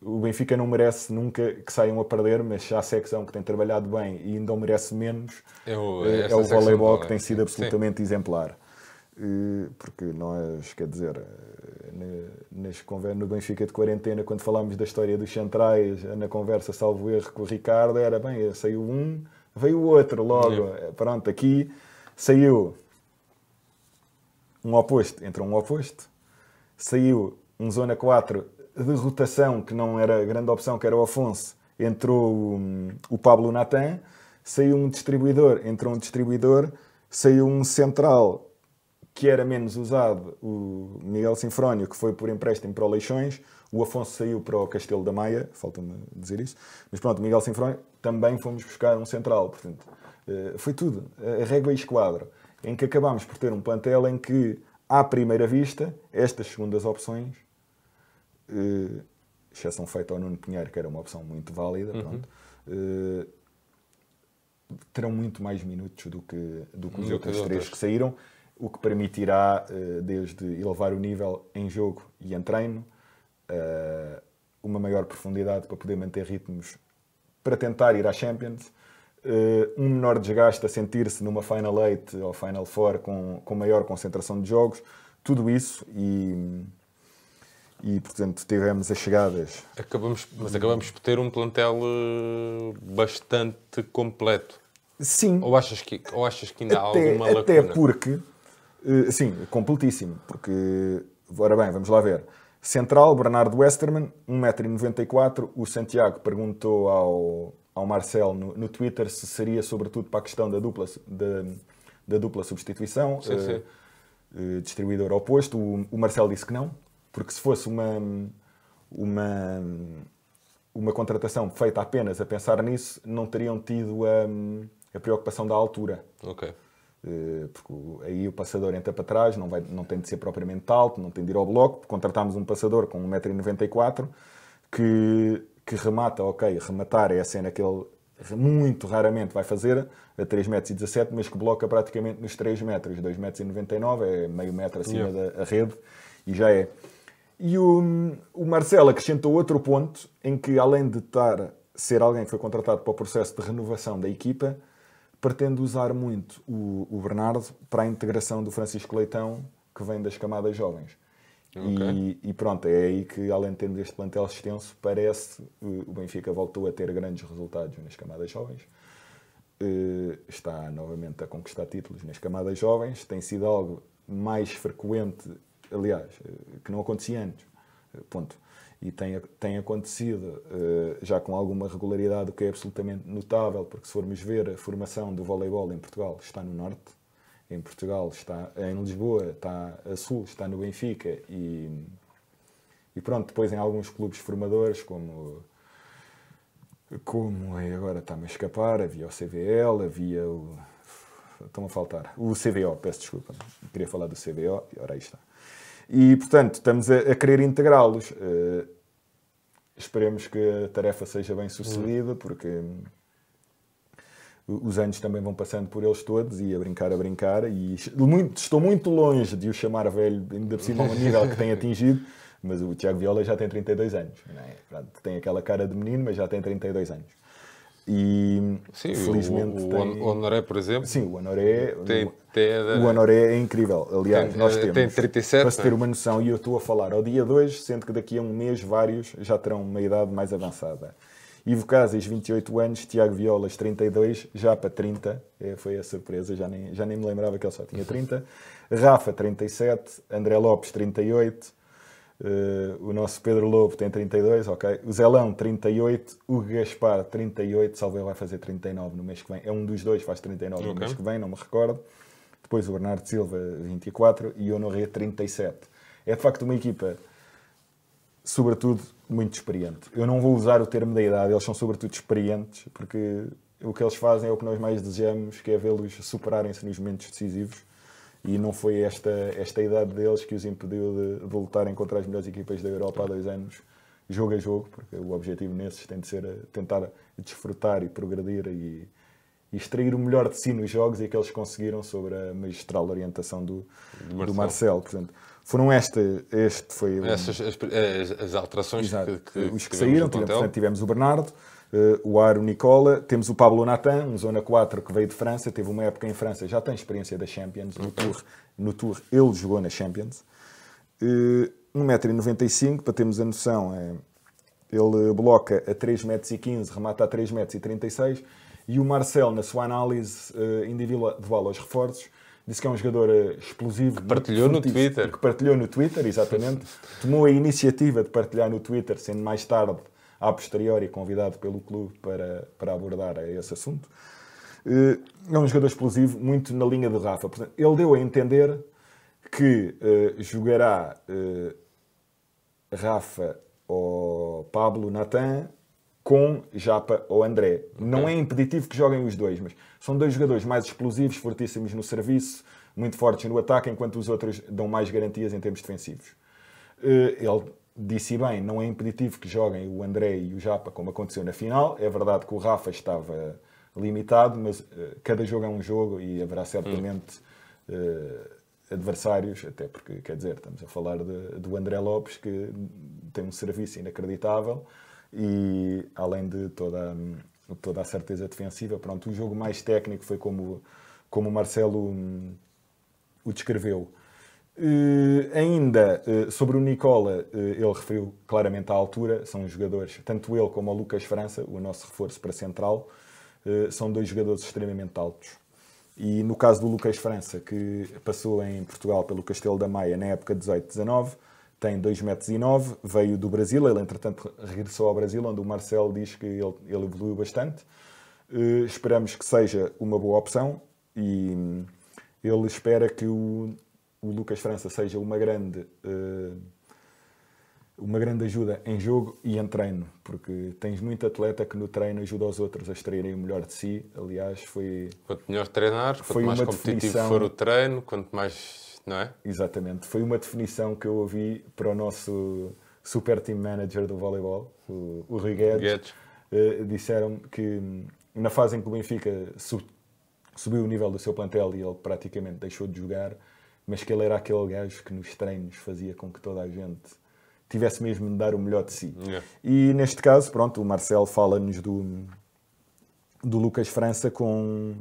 o Benfica não merece nunca que saiam a perder, mas já a secção que tem trabalhado bem e ainda merece menos é o, é, é o voleibol que tem sido absolutamente Sim. exemplar. Porque nós, quer dizer, nas, no Benfica de quarentena, quando falámos da história dos centrais, na conversa, salvo erro, com o Ricardo, era bem, saiu um, veio o outro logo. É. Pronto, aqui saiu um oposto, entrou um oposto, saiu um zona 4 de rotação, que não era grande opção, que era o Afonso, entrou o, o Pablo Natan, saiu um distribuidor, entrou um distribuidor, saiu um central que era menos usado, o Miguel Sinfrónio, que foi por empréstimo para o Leixões, o Afonso saiu para o Castelo da Maia, falta-me dizer isso, mas pronto, Miguel Sinfrónio, também fomos buscar um central, portanto, eh, foi tudo, a régua e esquadro, em que acabámos por ter um plantel em que, à primeira vista, estas segundas opções, eh, exceção feita ao Nuno Pinheiro, que era uma opção muito válida, uhum. pronto, eh, terão muito mais minutos do que, do que os outros três que saíram o que permitirá, eh, desde elevar o nível em jogo e em treino, eh, uma maior profundidade para poder manter ritmos para tentar ir à Champions, eh, um menor desgaste a sentir-se numa Final 8 ou Final 4 com, com maior concentração de jogos, tudo isso e, e portanto tivemos as chegadas. Acabamos, mas acabamos por ter um plantel bastante completo. Sim. Ou achas que, ou achas que ainda até, há alguma lacuna? Até porque sim, completíssimo, porque, ora bem, vamos lá ver. Central, Bernardo Westerman, 1,94m. O Santiago perguntou ao, ao Marcel no, no, Twitter se seria sobretudo para a questão da dupla, da, da dupla substituição, sim, sim. Uh, distribuidor oposto. O, o Marcel disse que não, porque se fosse uma, uma, uma contratação feita apenas a pensar nisso, não teriam tido a, a preocupação da altura. Ok. Uh, porque aí o passador entra para trás, não, vai, não tem de ser propriamente alto, não tem de ir ao bloco. Contratámos um passador com 1,94m que, que remata, ok, rematar é a cena que ele muito raramente vai fazer, a 3,17 m, mas que bloca praticamente nos 3 metros, 2,99 m, é meio metro acima yeah. da rede, e já é. E o, o Marcelo acrescentou outro ponto em que, além de estar, ser alguém que foi contratado para o processo de renovação da equipa, pretende usar muito o, o Bernardo para a integração do Francisco Leitão, que vem das camadas jovens. Okay. E, e, pronto, é aí que, além de termos este plantel extenso, parece o Benfica voltou a ter grandes resultados nas camadas jovens. Eh, está novamente a conquistar títulos nas camadas jovens. Tem sido algo mais frequente aliás, eh, que não acontecia antes. Eh, ponto. E tem, tem acontecido uh, já com alguma regularidade, o que é absolutamente notável, porque se formos ver a formação do voleibol em Portugal, está no Norte, em Portugal está em Lisboa, está a Sul, está no Benfica e, e pronto, depois em alguns clubes formadores, como como é agora está-me a escapar, havia o CVL, havia o. Estão a faltar. O CVO, peço desculpa. Queria falar do CVO e ora aí está. E, portanto, estamos a, a querer integrá-los. Uh, esperemos que a tarefa seja bem sucedida, porque hum, os anos também vão passando por eles todos e a brincar, a brincar. E muito, estou muito longe de o chamar velho, ainda por cima, ao nível que tem atingido. Mas o Tiago Viola já tem 32 anos. É? Tem aquela cara de menino, mas já tem 32 anos. E sim, felizmente o, o, tem... o Honoré, por exemplo. Sim, o Honoré, tem, tem, o Honoré é incrível. Aliás, tem, nós temos. Tem 37. Para se ter uma noção, e eu estou a falar ao dia 2, sendo que daqui a um mês vários já terão uma idade mais avançada. Ivo Casas, 28 anos, Tiago Violas, 32, já para 30, é, foi a surpresa, já nem, já nem me lembrava que ele só tinha 30. Rafa, 37, André Lopes, 38, Uh, o nosso Pedro Lobo tem 32, ok. O Zelão, 38. O Gaspar, 38. Salve, vai fazer 39 no mês que vem. É um dos dois, faz 39 okay. no mês que vem, não me recordo. Depois o Bernardo Silva, 24. E o Honoré, 37. É de facto uma equipa, sobretudo, muito experiente. Eu não vou usar o termo da idade, eles são sobretudo experientes, porque o que eles fazem é o que nós mais desejamos, que é vê-los superarem-se nos momentos decisivos e não foi esta, esta idade deles que os impediu de, de lutarem contra as melhores equipas da Europa há dois anos, jogo a jogo, porque o objetivo nesses tem de ser tentar desfrutar e progredir e, e extrair o melhor de si nos jogos e que eles conseguiram sobre a magistral orientação do, Marcelo. do Marcelo. Portanto, foram esta, este foi Essas, as, as, alterações que, que, os que saíram. Tivemos, portanto, tivemos o Bernardo, Uh, o Aro Nicola, temos o Pablo Natan, um Zona 4 que veio de França, teve uma época em França, já tem experiência da Champions, no Tour, no tour ele jogou na Champions. Uh, 1,95m, para termos a noção, é, ele bloca a 3,15m, remata a 3,36m, e o Marcel, na sua análise uh, individual aos reforços, disse que é um jogador explosivo. Que partilhou no Twitter. Que partilhou no Twitter, exatamente. Tomou a iniciativa de partilhar no Twitter, sendo mais tarde a posteriori convidado pelo clube para, para abordar esse assunto. Eh, é um jogador explosivo, muito na linha de Rafa. Portanto, ele deu a entender que uh, jogará uh, Rafa ou Pablo Natan com Japa ou André. Okay. Não é impeditivo que joguem os dois, mas são dois jogadores mais explosivos, fortíssimos no serviço, muito fortes no ataque, enquanto os outros dão mais garantias em termos defensivos. Uh, ele disse bem, não é impeditivo que joguem o André e o Japa como aconteceu na final. É verdade que o Rafa estava limitado, mas uh, cada jogo é um jogo e haverá certamente uh, adversários, até porque, quer dizer, estamos a falar de, do André Lopes, que tem um serviço inacreditável e além de toda, toda a certeza defensiva, pronto, o jogo mais técnico foi como, como o Marcelo um, o descreveu. Uh, ainda uh, sobre o Nicola, uh, ele referiu claramente à altura, são jogadores, tanto ele como o Lucas França, o nosso reforço para central, são dois jogadores extremamente altos. E no caso do Lucas França, que passou em Portugal pelo Castelo da Maia na época 18-19, tem 2,9 metros, veio do Brasil, ele entretanto regressou ao Brasil, onde o Marcelo diz que ele, ele evoluiu bastante. esperamos que seja uma boa opção e hum, ele espera que o o Lucas França seja uma grande, uh, uma grande ajuda em jogo e em treino, porque tens muito atleta que no treino ajuda os outros a extraírem o melhor de si. Aliás, foi. Quanto melhor treinar, quanto mais competitivo definição- for o treino, quanto mais. Não é? Exatamente. Foi uma definição que eu ouvi para o nosso super team manager do voleibol, o, o Rui Guedes. Guedes. Eh, disseram que hum, na fase em que o Benfica su- subiu o nível do seu plantel e ele praticamente deixou de jogar, mas que ele era aquele gajo que nos treinos fazia com que toda a gente tivesse mesmo de dar o melhor de si. Yeah. E neste caso, pronto, o Marcelo fala-nos do, do Lucas França com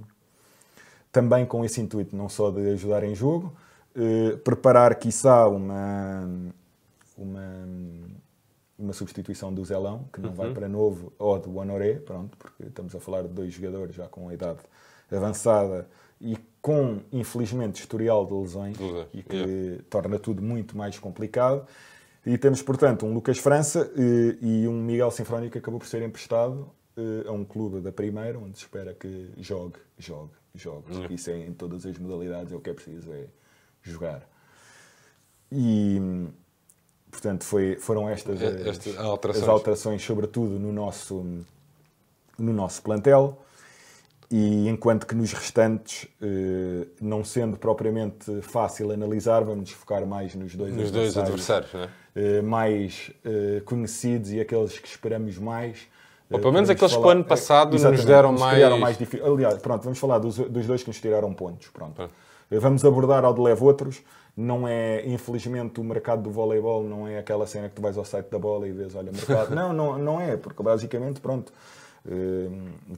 também com esse intuito, não só de ajudar em jogo, eh, preparar, quiçá, uma, uma, uma substituição do Zelão, que não vai para novo, ou do Honoré, pronto, porque estamos a falar de dois jogadores já com a idade avançada e com, infelizmente, historial de lesões, e que yeah. torna tudo muito mais complicado. E temos, portanto, um Lucas França eh, e um Miguel Sinfrónio que acabou por ser emprestado eh, a um clube da Primeira, onde se espera que jogue, jogue, jogue. Porque Isso é em todas as modalidades, é o que é preciso, é jogar. E, portanto, foi, foram estas É- as, alterações. as alterações, sobretudo no nosso, no nosso plantel. E enquanto que nos restantes, eh, não sendo propriamente fácil analisar, vamos focar mais nos dois Nos dois adversários, não é? eh, mais eh, conhecidos e aqueles que esperamos mais. Ou pelo menos aqueles que o falar- ano passado nos deram nos mais- mais Aliás, pronto, vamos falar dos, dos dois que nos tiraram pontos. Pronto. Pronto. Vamos abordar ao de leve outros. Não é, infelizmente, o mercado do voleibol não é aquela cena que tu vais ao site da bola e vês, olha, mercado. não, não, não é, porque basicamente, pronto, eh,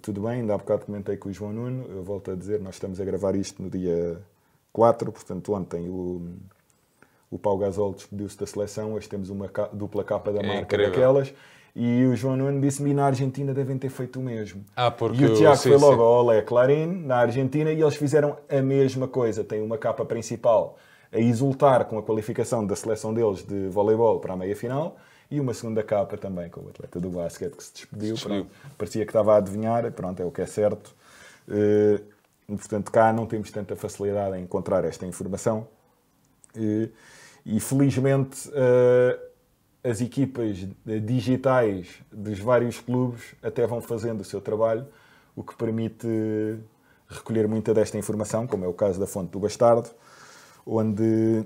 tudo bem, ainda há bocado comentei com o João Nuno, eu volto a dizer, nós estamos a gravar isto no dia 4, portanto, ontem o, o Pau Gasol despediu-se da seleção, hoje temos uma ca- dupla capa da É marca incrível. daquelas. E o João Nuno disse-me na Argentina devem ter feito o mesmo. Ah, porque e o Tiago sim, foi logo sim. ao Olé Clarim, na Argentina, e eles fizeram a mesma coisa. Tem uma capa principal a exultar com a qualificação da seleção deles de voleibol para a meia-final e uma segunda capa também com o atleta do basquete que se despediu. Pronto. Parecia que estava a adivinhar, pronto, é o que é certo. E, portanto, cá não temos tanta facilidade em encontrar esta informação. E, e, felizmente eh, as equipas digitais dos vários clubes até vão fazendo o seu trabalho, o que permite recolher muita desta informação, como é o caso da Fonte do Bastardo, onde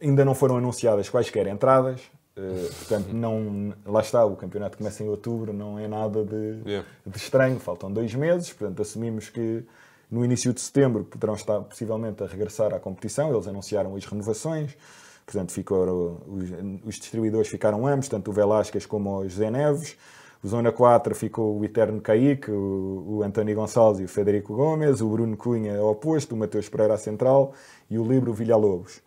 ainda não foram anunciadas quaisquer entradas. Eh, portanto, não, lá está, o campeonato começa em outubro, não é nada de, Yeah. de estranho, faltam dois meses, portanto assumimos que no início de setembro poderão estar possivelmente a regressar à competição, eles anunciaram as renovações, portanto ficaram, os, os distribuidores ficaram ambos, tanto o Velasquez como o José Neves, o Zona 4 ficou o Eterno Caíque, o, o António Gonçalves e o Federico Gomes, o Bruno Cunha ao oposto, o Mateus Pereira à central e o Libro Villalobos.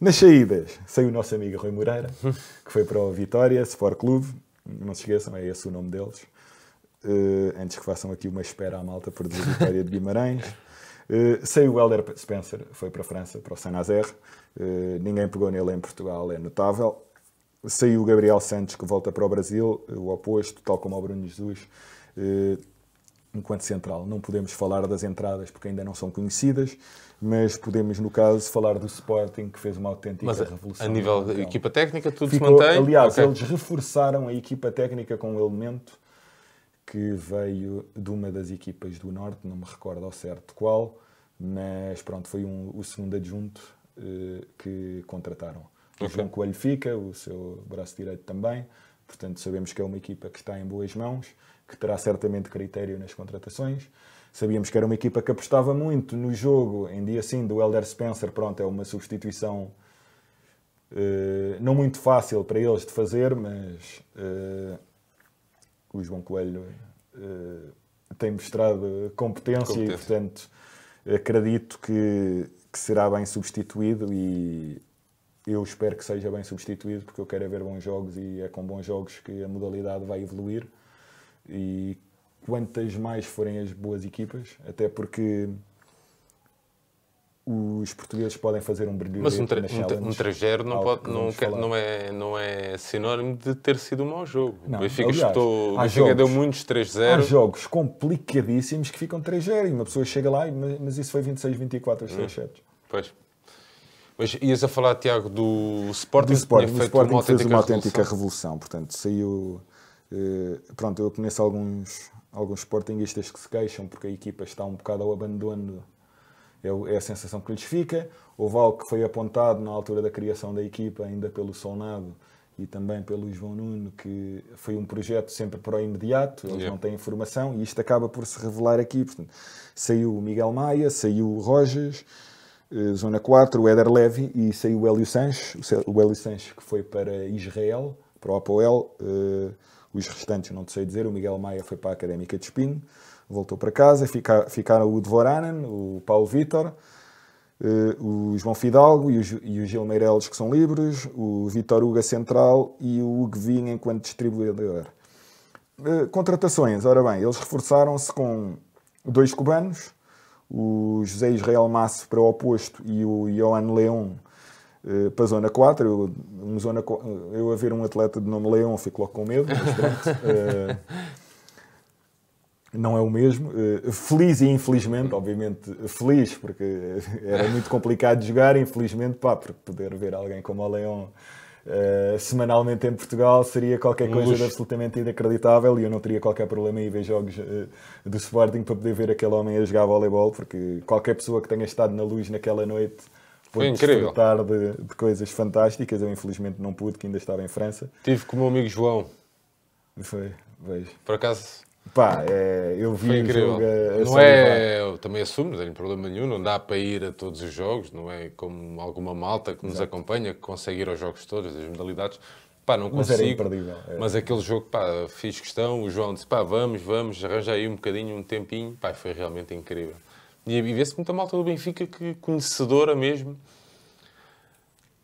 Nas saídas, saiu o nosso amigo Rui Moreira, que foi para o Vitória Sport Clube, não se esqueçam, é esse o nome deles. Eh, antes que façam aqui uma espera à malta por dizer Vitória de Guimarães. Eh, saiu o Helder Spencer, foi para a França, para o Saint-Nazaire. Eh, ninguém pegou nele em Portugal, é notável. Saiu o Gabriel Santos, que volta para o Brasil, o oposto, tal como o Bruno Jesus. Enquanto central, não podemos falar das entradas porque ainda não são conhecidas, mas podemos, no caso, falar do Sporting, que fez uma autêntica Mas revolução. a nível campo. equipa técnica, tudo Ficou- se mantém? Aliás, Ok. eles reforçaram a equipa técnica com um elemento que veio de uma das equipas do Norte, não me recordo ao certo qual, mas pronto, foi um- o segundo adjunto eh, que contrataram. O Ok. João Coelho fica, o seu braço direito também, portanto sabemos que é uma equipa que está em boas mãos, que terá certamente critério nas contratações. Sabíamos que era uma equipa que apostava muito no jogo, em dia sim, do Elder Spencer, pronto, é uma substituição eh, não muito fácil para eles de fazer, mas eh, o João Coelho eh, tem mostrado competência, e, Competência. portanto, acredito que, que será bem substituído e eu espero que seja bem substituído porque eu quero é ver bons jogos e é com bons jogos que a modalidade vai evoluir e quantas mais forem as boas equipas, até porque os portugueses podem fazer um brilho Mas um, tra um, um Challenge, 3-0 não, pode, não, quer- não, é, não é sinónimo de ter sido um mau jogo. Não, o Benfica, aliás, chutou, o há Benfica deu jogos- muitos Há 3-0. jogos complicadíssimos que ficam 3-0 e uma pessoa chega lá, e- mas mas isso foi 26-24 os 3 sets. Pois. Mas ias a falar, Tiago, do Sporting, do Sporting. que tinha feito Sporting uma autêntica uma autêntica revolução. revolução. Portanto, saiu. Eh, pronto, eu conheço alguns, alguns Sportingistas que se queixam porque a equipa está um bocado ao abandono. É, é a sensação que lhes fica. Houve algo que foi apontado na altura da criação da equipa, ainda pelo Solnado e também pelo João Nuno, que foi um projeto sempre para o imediato, eles Yeah. não têm informação e isto acaba por se revelar aqui. Portanto, saiu o Miguel Maia, saiu o Rojas, eh, Zona 4, o Éder Levy e saiu o Hélio Sanches, o Hélio Sanches que foi para Israel, para o Apoel, eh, os restantes não te sei dizer, o Miguel Maia foi para a Académica de Espinho, voltou para casa, fica- ficaram o Dvoranen, o Paulo Vitor, eh, o João Fidalgo e o, e o Gil Meireles que são livres, o Vitor Hugo a central e o Hugo Vinha enquanto distribuidor. Eh, Contratações, ora bem, eles reforçaram-se com dois cubanos, o José Israel Masso para o oposto e o Johan Leão eh, para a zona 4. Eu, um zona, qu- eu a ver um atleta de nome Leão fico logo com medo, mas pronto. eh, não é o mesmo. Eh, feliz e infelizmente, obviamente feliz, porque era muito complicado de jogar, infelizmente, pá, porque poder ver alguém como o Leão eh, semanalmente em Portugal seria qualquer coisa absolutamente inacreditável e eu não teria qualquer problema em ver jogos eh, do Sporting para poder ver aquele homem a jogar voleibol, porque qualquer pessoa que tenha estado na luz naquela noite Foi incrível. desfrutar de, de coisas fantásticas. Eu infelizmente não pude, que ainda estava em França. Tive com o meu amigo João, Foi, vejo. por acaso Pá, é, eu vi foi o incrível. jogo a- a não é, eu também assumo, não tenho problema nenhum, não dá para ir a todos os jogos, não é como alguma malta que nos acompanha, que consegue ir aos jogos todos, as modalidades. Pá, não Mas consigo. era. Mas aquele jogo, pá, fiz questão, o João disse, pá, vamos, vamos, arranja aí um bocadinho, um tempinho. Pá, foi realmente incrível. E, e vê-se muita malta do Benfica que conhecedora mesmo.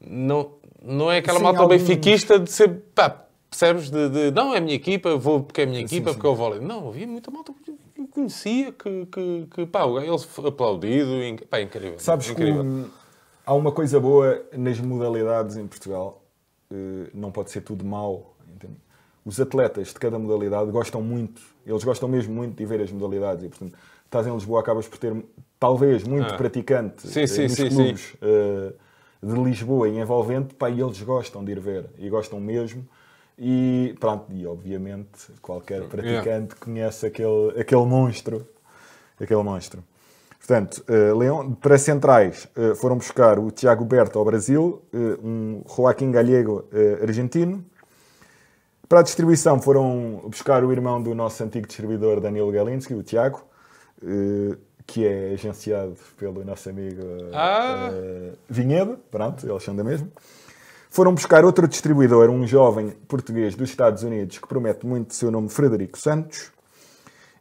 Não, não é aquela Sim, malta alguns- benfiquista de ser, pá, percebes? De, de, não, é a minha equipa, vou porque é a minha equipa, sim. porque eu vou Não, havia muita malta que eu conhecia, que, que, que pá, ele foi aplaudido, e, pá, incrível. Sabes que incrível. hum, há uma coisa boa nas modalidades em Portugal, eh, não pode ser tudo mau. entende? Os atletas de cada modalidade gostam muito, eles gostam mesmo muito de ver as modalidades e, portanto, estás em Lisboa, acabas por ter talvez muito Ah. praticante Sim, eh, sim, nos sim, clubes eh, de Lisboa e envolvente, pá, e eles gostam de ir ver e gostam mesmo. E pronto, e obviamente qualquer praticante conhece aquele, aquele monstro. Aquele monstro. Portanto, eh, Leão, para centrais eh, foram buscar o Tiago Berto ao Brasil, eh, um Joaquim Gallego argentino. Para a distribuição foram buscar o irmão do nosso antigo distribuidor Danilo Galinski, o Tiago, que é agenciado pelo nosso amigo eh, Ah! eh, Vinhedo, pronto, eles são da mesma. Foram buscar outro distribuidor, um jovem português dos Estados Unidos que promete muito, seu nome Frederico Santos.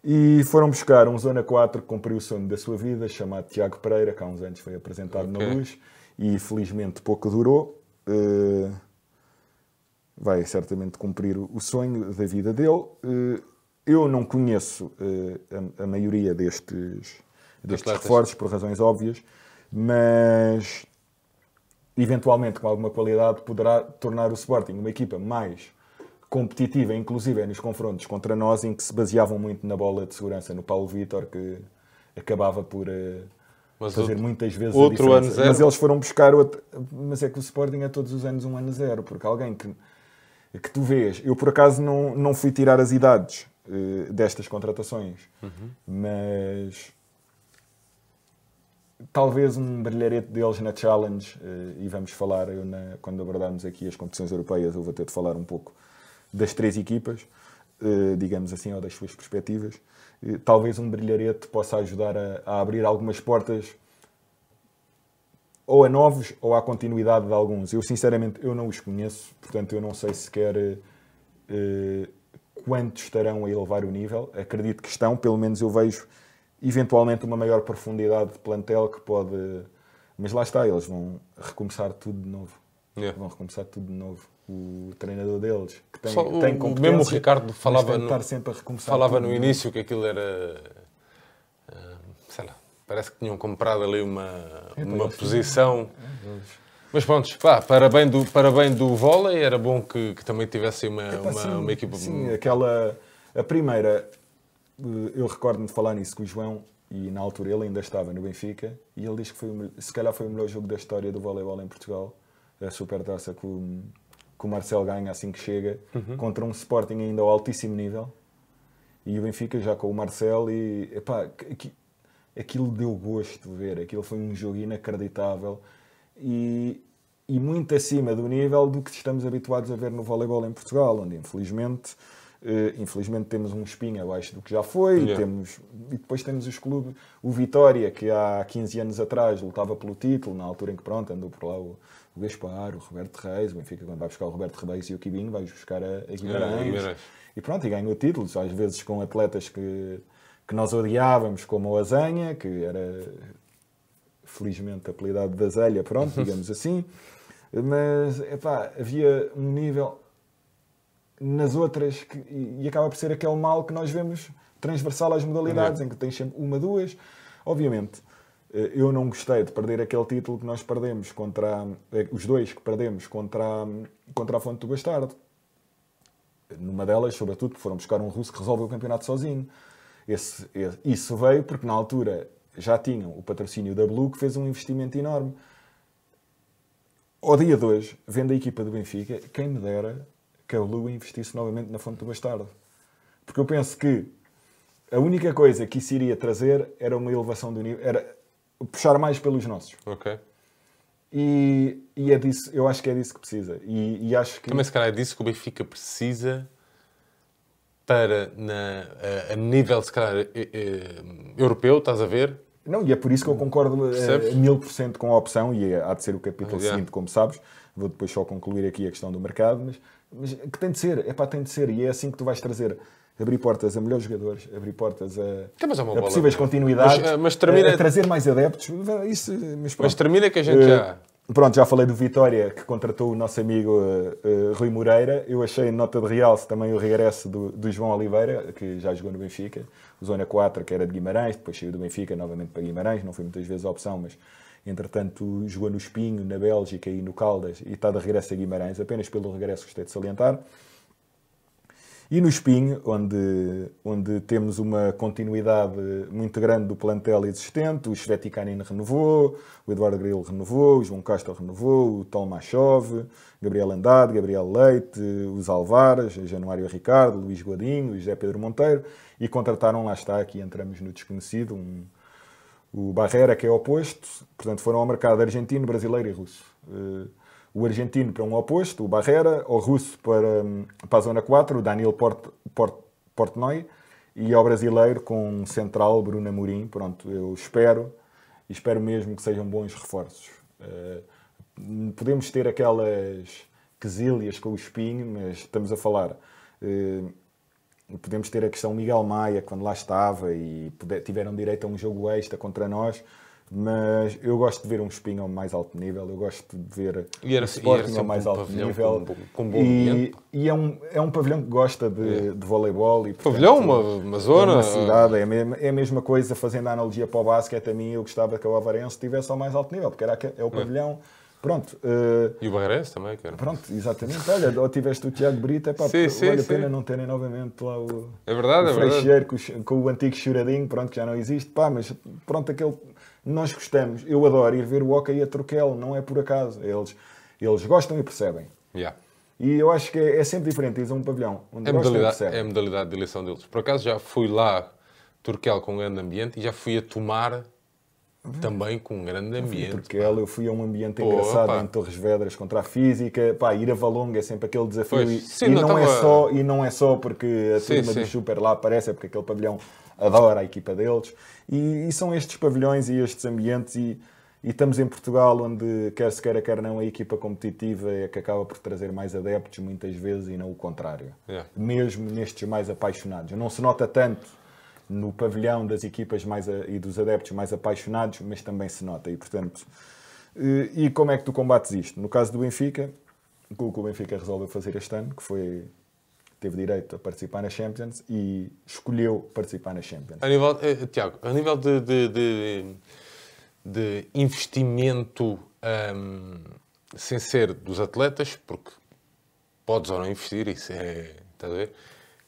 E foram buscar um Zona 4 que cumpriu o sonho da sua vida, chamado Tiago Pereira, que há uns anos foi apresentado Ok. na luz e felizmente pouco durou. Eh, vai certamente cumprir o o sonho da vida dele. Eh, eu não conheço eh, a, a maioria destes, destes Atletas. reforços, por razões óbvias, mas eventualmente com alguma qualidade poderá tornar o Sporting uma equipa mais competitiva, inclusive é nos confrontos contra nós, em que se baseavam muito na bola de segurança, no Paulo Vitor, que acabava por Mas fazer outro- muitas vezes outro a ano zero. Mas eles foram buscar outro... Mas é que o Sporting é todos os anos um ano zero, porque alguém que, que tu vês... Eu, por acaso, não, não fui tirar as idades destas contratações, Uhum. mas talvez um brilharete deles na Challenge, eh, e vamos falar, na- quando abordarmos aqui as competições europeias, eu vou ter de falar um pouco das três equipas, eh, digamos assim, ou das suas perspectivas. Eh, Talvez um brilharete possa ajudar a, a abrir algumas portas ou a novos ou à continuidade de alguns. Eu, sinceramente, eu não os conheço, portanto, eu não sei sequer eh, eh, quantos estarão a elevar o nível. Acredito que estão, pelo menos eu vejo eventualmente uma maior profundidade de plantel que pode. Mas lá está, eles vão recomeçar tudo de novo. Yeah. Vão recomeçar tudo de novo. O treinador deles, que tem, Só tem o mesmo o Ricardo falava no- Falava no início que aquilo era. ah, sei lá, parece que tinham comprado ali uma, uma posição. Mas pronto, pá, parabéns do, parabéns do vôlei, era bom que, que também tivesse uma, Epá, uma, sim, uma equipa. Sim, aquela. A primeira, eh, eu recordo-me de falar nisso com o João e na altura ele ainda estava no Benfica e ele diz que foi, o, se calhar foi o melhor jogo da história do voleibol em Portugal, a supertaça que o, que o Marcel ganha assim que chega, uhum. contra um Sporting ainda ao altíssimo nível. E o Benfica já com o Marcel e epá, aquilo deu gosto de ver, aquilo foi um jogo inacreditável e, e muito acima do nível do que estamos habituados a ver no voleibol em Portugal, onde infelizmente Uh, infelizmente temos um espinho abaixo do que já foi, yeah. temos, e depois temos os clubes, o Vitória, que há 15 anos atrás lutava pelo título, na altura em que pronto, andou por lá o, o Gaspar, o Roberto Reis, o Benfica quando vai buscar o Roberto Reis e o Quibinho, vai buscar a, a Guimarães, é, e pronto, e ganhou títulos, às vezes com atletas que, que nós odiávamos, como o Azanha, que era felizmente apelidado da Zélia, pronto, digamos assim, mas epá, havia um nível nas outras, que, e acaba por ser aquele mal que nós vemos transversal às modalidades, em que tens sempre uma, duas. Obviamente, eh, eu não gostei de perder aquele título que nós perdemos contra eh, os dois que perdemos contra, contra a Fonte do Bastardo. Numa delas, sobretudo, foram buscar um russo que resolve o campeonato sozinho. Esse, esse, isso veio porque na altura já tinham o patrocínio da Blue que fez um investimento enorme. Ao dia de hoje, vendo a equipa do Benfica, quem me dera que a Blue investisse novamente na fonte do bastardo. Porque eu penso que a única coisa que isso iria trazer era uma elevação do nível, era puxar mais pelos nossos. Ok. E, e é disso, eu acho que é disso que precisa. E, e acho que... Também se calhar é disso que o Benfica precisa para, na, a, a nível, se calhar, europeu, estás a ver? Não, e é por isso que eu concordo a mil por cento com a opção, e é, há de ser o capítulo ah, seguinte, como sabes. Vou depois só concluir aqui a questão do mercado, mas mas que tem de ser, é pá, tem de ser, e é assim que tu vais trazer abrir portas a melhores jogadores, abrir portas a, a possíveis continuidades, mas, eh, mas termina... a, a, trazer mais adeptos. Isso, mas, mas, termina que a gente uh, já. Pronto, já falei do Vitória, que contratou o nosso amigo uh, uh, Rui Moreira. Eu achei nota de realce também o regresso do, do, João Oliveira, que já jogou no Benfica, Zona 4, que era de Guimarães, depois saiu do Benfica novamente para Guimarães, não foi muitas vezes a opção, mas entretanto jogou no Espinho, na Bélgica e no Caldas e está de regresso a Guimarães, apenas pelo regresso gostei de salientar. E no Espinho, onde, onde temos uma continuidade muito grande do plantel existente, o Sveticanin renovou, o Eduardo Grilo renovou, o João Castro renovou, o Tom Machove, Gabriel Andrade, Gabriel Leite, os Alvares, Januário Ricardo, Luís Godinho, o José Pedro Monteiro, e contrataram, lá está, aqui entramos no desconhecido, um, o Barrera, que é oposto, portanto foram ao mercado argentino, brasileiro e russo. Eh, o argentino para um oposto, o Barrera, o russo para, para a zona 4, o Daniel Port, Port, Portnoy, e ao brasileiro com um central, Bruno Amorim. Pronto, eu espero, e espero mesmo que sejam bons reforços. Eh, podemos ter aquelas quesilhas com o espinho, mas estamos a falar eh, podemos ter a questão Miguel Maia, quando lá estava e tiveram direito a um jogo extra contra nós, mas eu gosto de ver um espinho ao mais alto nível, eu gosto de ver e era, o Sporting ao mais um alto nível. Com, com bom e, e é, um, é um pavilhão que gosta de, é. de voleibol. E, portanto, pavilhão, uma, uma zona. É uma cidade, é a, mesma, é a mesma coisa, fazendo a analogia para o basquete, a mim eu gostava que o Avarense estivesse ao mais alto nível, porque era, é o pavilhão. Pronto. Uh, e o Barreirense também, cara. Pronto, exatamente. Olha, ou tiveste o Tiago Brito, é pá, sim, sim, vale a pena não terem novamente lá o, é verdade, o é Freixeiro com, com, o antigo choradinho, pronto, que já não existe, pá, mas pronto, aquele. Nós gostamos, eu adoro ir ver o Oca e a Troquel, não é por acaso. Eles, eles gostam e percebem. Yeah. E eu acho que é, é sempre diferente, eles um pavilhão onde é modalidade, É a modalidade de eleição deles. Por acaso já fui lá, Turquel, com um grande ambiente, e já fui a tomar também com um grande ambiente. Porque ela, eu fui a um ambiente Pô, engraçado pá. em Torres Vedras contra a física. Pá, ir a Valonga é sempre aquele desafio. Pois, e, sim, e não, não é só, e não é só porque a sim, turma sim. do Super lá aparece, é porque aquele pavilhão adora a equipa deles. E, e são estes pavilhões e estes ambientes. E, e, estamos em Portugal, onde quer se queira, quer não, a equipa competitiva é que acaba por trazer mais adeptos muitas vezes e não o contrário. Yeah. Mesmo nestes mais apaixonados. Não se nota tanto no pavilhão das equipas mais a, e dos adeptos mais apaixonados, mas também se nota. E, portanto, e, e como é que tu combates isto? No caso do Benfica, o que o Benfica resolveu fazer este ano, que foi teve direito a participar na Champions e escolheu participar na Champions. A nível, eh, Tiago, a nível de, de, de, de investimento um, sem ser dos atletas, porque podes ou não investir, isso é. A ver?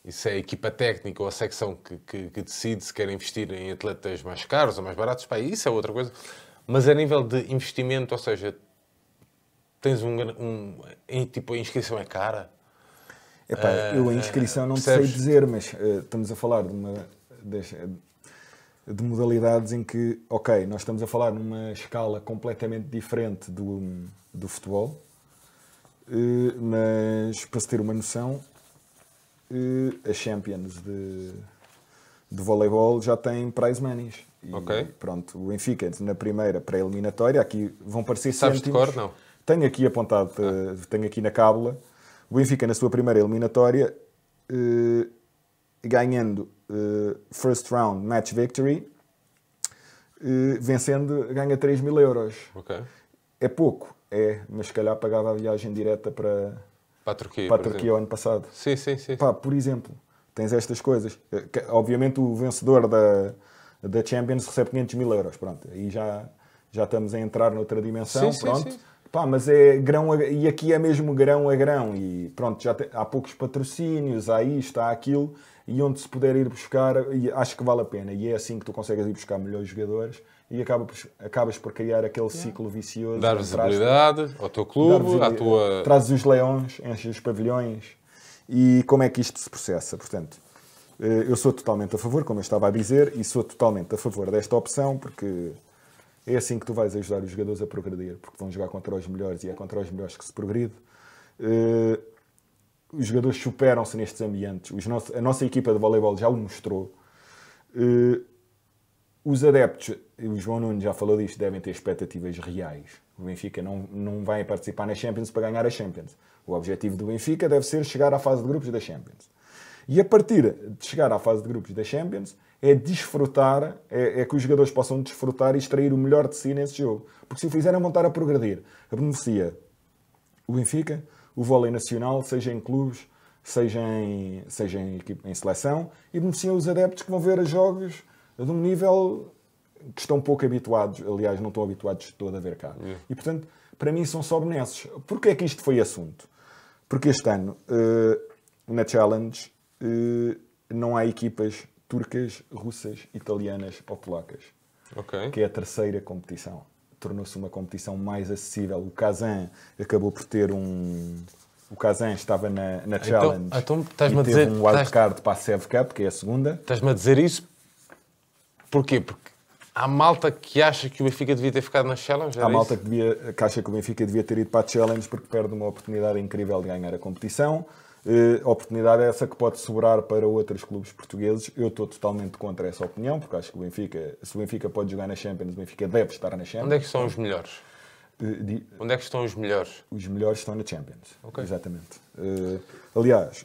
isso é a equipa técnica ou a secção que, que, que, decide se quer investir em atletas mais caros ou mais baratos, pá, isso é outra coisa. Mas a nível de investimento, ou seja, tens um, um tipo, a inscrição é cara? Epá, uh, eu a inscrição não sei dizer, mas uh, estamos a falar de uma de modalidades em que, ok, nós estamos a falar numa escala completamente diferente do, do futebol, uh, mas para se ter uma noção, a Champions de, de voleibol já tem prize monies. E, ok. Pronto, o Benfica na primeira pré-eliminatória, aqui vão parecer Sabes cêntimos. de cor, não? Tenho aqui apontado, ah. tenho aqui na cábula. O Benfica na sua primeira eliminatória, uh, ganhando uh, first round match victory, uh, vencendo, ganha 3 mil euros. Okay. É pouco, é, mas se calhar pagava a viagem direta para, para a Turquia, para a Turquia o ano passado. Sim, sim, sim. Pá, por exemplo, tens estas coisas. Obviamente o vencedor da, da Champions recebe 500 mil euros. Pronto, aí já, já estamos a entrar noutra dimensão. Sim, pronto. Sim, sim. Pá, mas é grão a, e aqui é mesmo grão a grão e pronto, já tem, há poucos patrocínios, há isto, há aquilo e onde se puder ir buscar, acho que vale a pena. E é assim que tu consegues ir buscar melhores jogadores e acabas, acabas por criar aquele ciclo vicioso. Dar visibilidade ao teu clube, à tua... Trazes os leões, enches os pavilhões. E como é que isto se processa, portanto... Eh, eu sou totalmente a favor, como eu estava a dizer, e sou totalmente a favor desta opção, porque é assim que tu vais ajudar os jogadores a progredir, porque vão jogar contra os melhores e é contra os melhores que se progride. Uh, os jogadores superam-se nestes ambientes. a nossa equipa de voleibol já o mostrou. Uh, os adeptos, o João Nunes já falou disto, devem ter expectativas reais. O Benfica não, não vai participar na Champions para ganhar a Champions. O objetivo do Benfica deve ser chegar à fase de grupos da Champions. E a partir de chegar à fase de grupos da Champions, é desfrutar, é, é, que os jogadores possam desfrutar e extrair o melhor de si nesse jogo. Porque se o fizerem vão estar a progredir. Beneficia o Benfica, o vôlei nacional, seja em clubes, seja em, seja em, em seleção, e beneficia os adeptos que vão ver os jogos de um nível que estão pouco habituados, aliás, não estão habituados de todo a ver cá. Yeah. E, portanto, para mim são só benesses. Porquê é que isto foi assunto? Porque este ano, uh, na Challenge, não há equipas turcas, russas, italianas ou polacas. Okay. Que é a terceira competição. Tornou-se uma competição mais acessível. O Kazan acabou por ter um. O Kazan estava na, na então, Challenge então, então, e teve dizer, um wildcard para a Sev Cup, que é a segunda. Estás-me a dizer isso porquê? Porque há malta que acha que o Benfica devia ter ficado na Challenge? Há malta que, devia, que acha que o Benfica devia ter ido para a Challenge porque perde uma oportunidade incrível de ganhar a competição. Uh, oportunidade é essa que pode sobrar para outros clubes portugueses. Eu estou totalmente contra essa opinião, porque acho que o Benfica, se o Benfica pode jogar na Champions, o Benfica deve estar na Champions. Onde é que estão os melhores? Uh, di... Onde é que estão os melhores? Os melhores estão na Champions. Okay. Exatamente. Uh, aliás.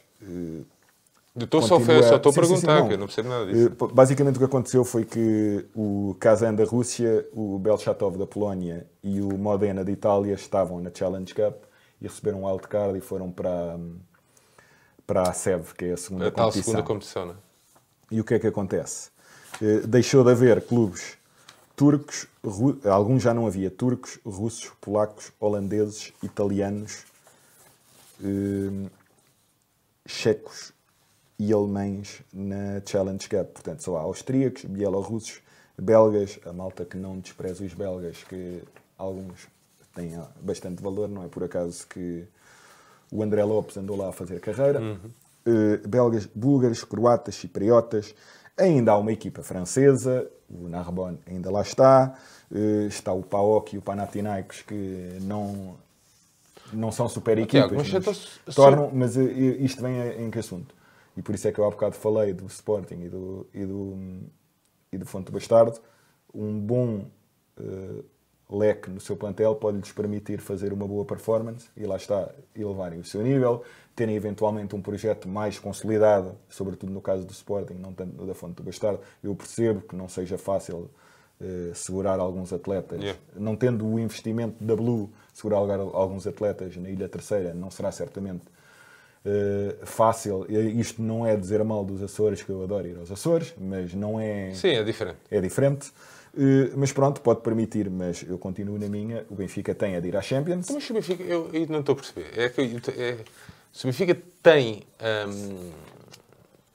estou só, só estou a perguntar, que eu não percebo nada disso. basicamente o que aconteceu foi que o Kazan da Rússia, o Belchatov da Polónia e o Modena da Itália estavam na Challenge Cup e receberam um wildcard e foram para. Para a SEV, que é a segunda a competição. segunda competição, não é? E o que é que acontece? Eh, deixou de haver clubes turcos, alguns já não havia, turcos, russos, polacos, holandeses, italianos, eh, checos e alemães na Challenge Cup. Portanto, só há austríacos, bielorrussos, belgas, a malta que não despreza os belgas, que alguns têm bastante valor, não é por acaso que o André Lopes andou lá a fazer carreira. Uhum. Uh, belgas, búlgaros, croatas, cipriotas. Ainda há uma equipa francesa, o Narbonne ainda lá está. Uh, está o PAOK e o Panathinaikos, que não, não são super equipas, mas, mas tornam, mas uh, isto vem em que assunto? E por isso é que eu há bocado falei do Sporting e do, e do, e do Fonte Bastardo. Um bom leque no seu plantel pode-lhes permitir fazer uma boa performance e lá está, elevarem o seu nível, terem eventualmente um projeto mais consolidado, sobretudo no caso do Sporting, não tanto no da Fonte do Bastardo. Eu percebo que não seja fácil uh, segurar alguns atletas, yeah. não tendo o investimento da Blue, segurar alguns atletas na Ilha Terceira não será certamente uh, fácil. Isto não é dizer mal dos Açores, que eu adoro ir aos Açores, mas não é. Sim, é diferente. É diferente. Uh, mas pronto, pode permitir, mas eu continuo na minha. O Benfica tem a de ir à Champions. Mas o Benfica, eu, eu não estou a perceber. É que é, se o Benfica tem. Um,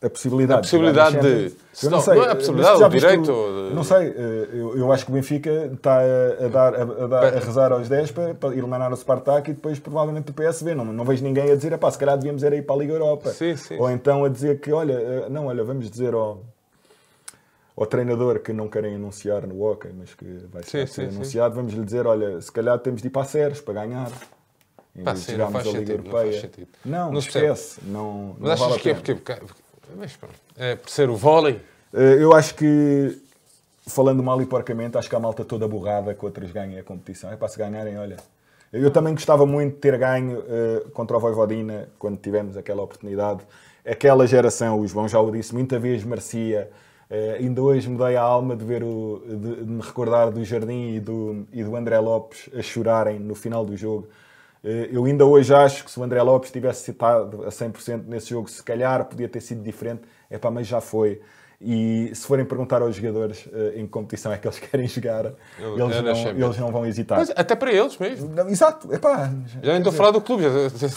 a possibilidade, a possibilidade de. Eu não, sei, não é a possibilidade, o direito. Não sei, eh, eu, eu, acho que o Benfica está a, dar, a, dar, a rezar aos 10 para, para eliminar o Spartak e depois provavelmente o PSV. Não, não vejo ninguém a dizer, pá, se calhar devíamos ir para a Liga Europa. Sim, sim. Ou então a dizer que, olha, eh, não, olha, vamos dizer ao, ao treinador que não querem anunciar no Hockey, mas que vai ser, sim, ser sim, anunciado, sim. vamos lhe dizer, olha, se calhar temos de ir para a Séries para ganhar. Pá, sim, não faz, sentido, não faz sentido. Não, não esquece. Não, mas não achas que é porque, porque, mas, é por ser o vôlei? Eh, eu acho que, falando mal e porcamente, acho que a malta toda borrada que outros ganhem a competição. É para se ganharem, olha. Eu também gostava muito de ter ganho uh, contra o Voivodina, quando tivemos aquela oportunidade. Aquela geração, o João já o disse, muita vez merecia. Uh, ainda hoje me dei a alma de ver o, de, de me recordar do Jardim e do, e do André Lopes a chorarem no final do jogo eh, eu ainda hoje acho que se o André Lopes tivesse citado a 100% nesse jogo, se calhar podia ter sido diferente. É pá, mas já foi. E se forem perguntar aos jogadores uh, em que competição é que eles querem jogar, eu, eles, não, eles não vão hesitar. Mas até para eles mesmo. Não, exato, epá, já ainda a falar do clube.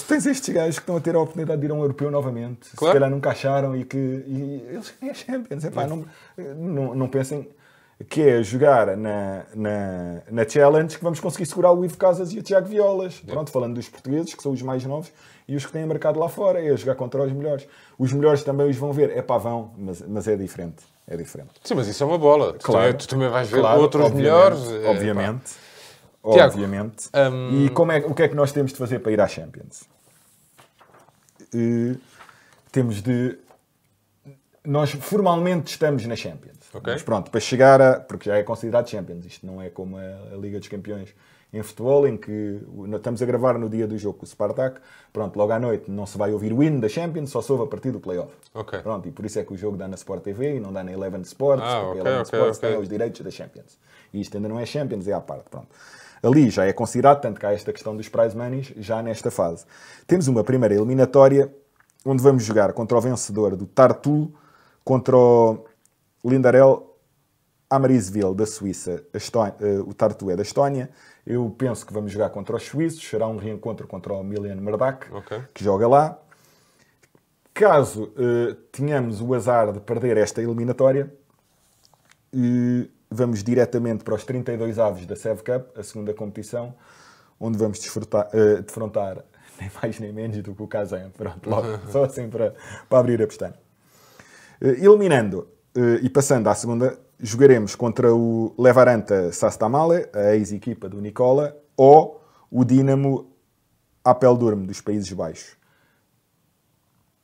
Tens estes gajos que estão a ter a oportunidade de ir a um europeu novamente, claro. se calhar nunca acharam e que e eles ganham a Champions. Epá, não, não, não pensem que é jogar na, na, na Challenge que vamos conseguir segurar o Ivo Casas e o Tiago Violas. Pronto, falando dos portugueses, que são os mais novos e os que têm mercado lá fora, é jogar contra os melhores. Os melhores também os vão ver, é pavão, mas, mas é diferente. É diferente. Sim, mas isso é uma bola. Claro, tu, também vais ver claro, outros melhores. Obviamente. É, Tiago, obviamente. Um... E como é, o que é que nós temos de fazer para ir à Champions? Uh, temos de. Nós formalmente estamos na Champions. Okay. Mas pronto, para chegar a. Porque já é considerado Champions, isto não é como a, a Liga dos Campeões em futebol, em que estamos a gravar no dia do jogo com o Spartak, pronto, logo à noite não se vai ouvir o hino da Champions, só se ouve a partir do playoff. Okay. Pronto, e por isso é que o jogo dá na Sport TV e não dá na Eleven Sports, ah, porque okay, a Eleven okay, Sports tem os direitos da Champions. E isto ainda não é Champions, é à parte, pronto. Ali já é considerado, tanto que há esta questão dos prize money já nesta fase. Temos uma primeira eliminatória, onde vamos jogar contra o vencedor do Tartu, contra o Lindarel Amarisville, da Suíça, Estónia, uh, o Tartu é da Estónia. Eu penso que vamos jogar contra os suíços. Será um reencontro contra o Milian Mardak, okay. que joga lá. Caso uh, tenhamos o azar de perder esta eliminatória, uh, vamos diretamente para os 32 aves da Sev Cup, a segunda competição, onde vamos desfrutar, uh, defrontar nem mais nem menos do que o Kazan. Pronto, logo, só assim para, para abrir a pestana. eliminando e passando à segunda jogaremos contra o Levaranta Sastamale, a ex-equipa do Nicola, ou o Dinamo Apeldoorn, dos Países Baixos.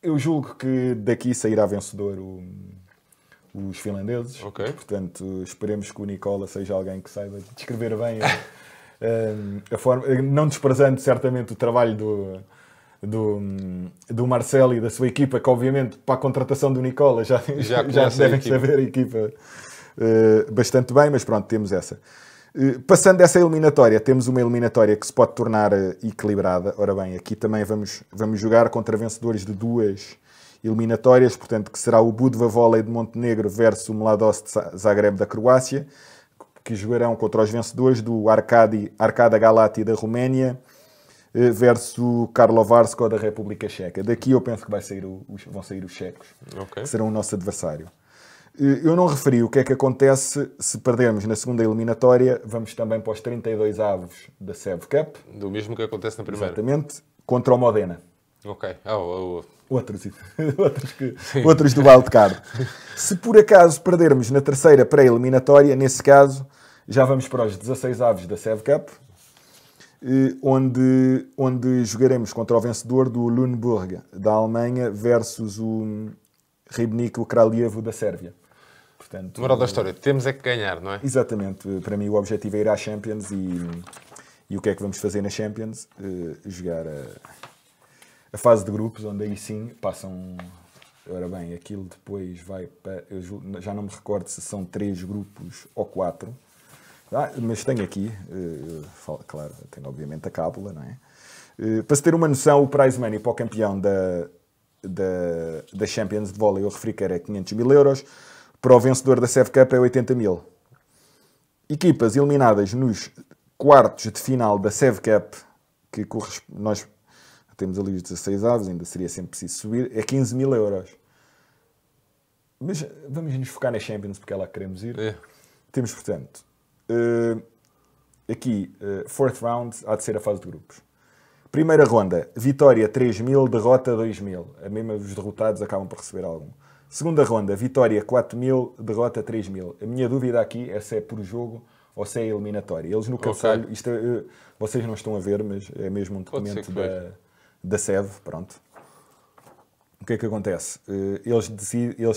Eu julgo que daqui sairá vencedor o, os finlandeses. Okay. Portanto, esperemos que o Nicola seja alguém que saiba descrever bem a, a, a forma, não desprezando certamente o trabalho do, do, do Marcelo e da sua equipa, que obviamente para a contratação do Nicola já, já, já devem saber a equipa uh, bastante bem, mas pronto, temos essa. Uh, passando essa eliminatória, temos uma eliminatória que se pode tornar uh, equilibrada. Ora bem, aqui também vamos, vamos jogar contra vencedores de duas eliminatórias, portanto, que será o Budva Volley de Montenegro versus o Mladost Zagreb da Croácia, que jogarão contra os vencedores do Arcadi, Arcada Galati da Roménia versus o Karlovarsko da República Checa. Daqui eu penso que sair o, vão sair os checos, okay. que serão o nosso adversário. Eu não referi o que é que acontece se perdermos na segunda eliminatória. Vamos também para os 32 avos da Sev Cup. Do mesmo que acontece na primeira. Exatamente. Contra o Modena. Ok. Oh, oh. Outros, outros, que, outros do wildcard. se por acaso perdermos na terceira pré-eliminatória, nesse caso, já vamos para os 16 avos da Sev Cup, eh, onde, onde jogaremos contra o vencedor do Lundburg, da Alemanha, versus o Ribnik, o Kraljevo, da Sérvia. Portanto, Moral da história, temos é que ganhar, não é? Exatamente. Para mim o objetivo é ir à Champions e, e o que é que vamos fazer na Champions? Uh, jogar a, a, fase de grupos, onde aí sim passam... Ora bem, aquilo depois vai para... Eu já não me recordo se são três grupos ou quatro. Ah, mas tenho aqui, uh, claro, tenho obviamente a cábula, não é? Uh, para se ter uma noção, o prize money para o campeão da, da, da Champions de vôlei, eu referi que era 500 mil euros para o vencedor da CEF Cup é 80 mil. Equipas eliminadas nos quartos de final da CEV Cup, que nós temos ali os 16 aves, ainda seria sempre preciso subir, é 15 mil euros. Mas vamos nos focar na Champions porque é lá que queremos ir. É. Temos, portanto, eh, aqui, eh, fourth round, há de ser a fase de grupos. Primeira ronda, vitória 3 mil, derrota 2 mil. A mesma, os derrotados acabam por receber algum. Segunda ronda, vitória 4 mil, derrota 3 mil. A minha dúvida aqui é se é por jogo ou se é eliminatória. Eles no Conselho, isto é, eh, vocês não estão a ver, mas é mesmo um documento da, da SEV, pronto. O que é que acontece? Eles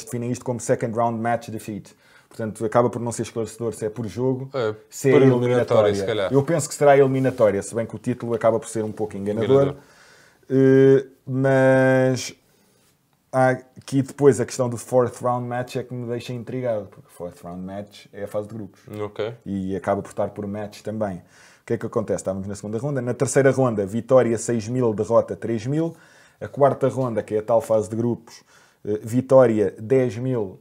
definem isto como second round match defeat. Portanto, acaba por não ser esclarecedor se é por jogo, É, se é eliminatória, eliminatória. Eu penso que será eliminatória, se bem que o título acaba por ser um pouco enganador. Eh, mas há aqui depois a questão do fourth round match é que me deixa intrigado, porque fourth round match é a fase de grupos Ok. e acaba por estar por match também. O que é que acontece? Estávamos na segunda ronda. Na terceira ronda, vitória 6 mil, derrota 3 mil. A quarta ronda, que é a tal fase de grupos, eh, vitória 10 mil,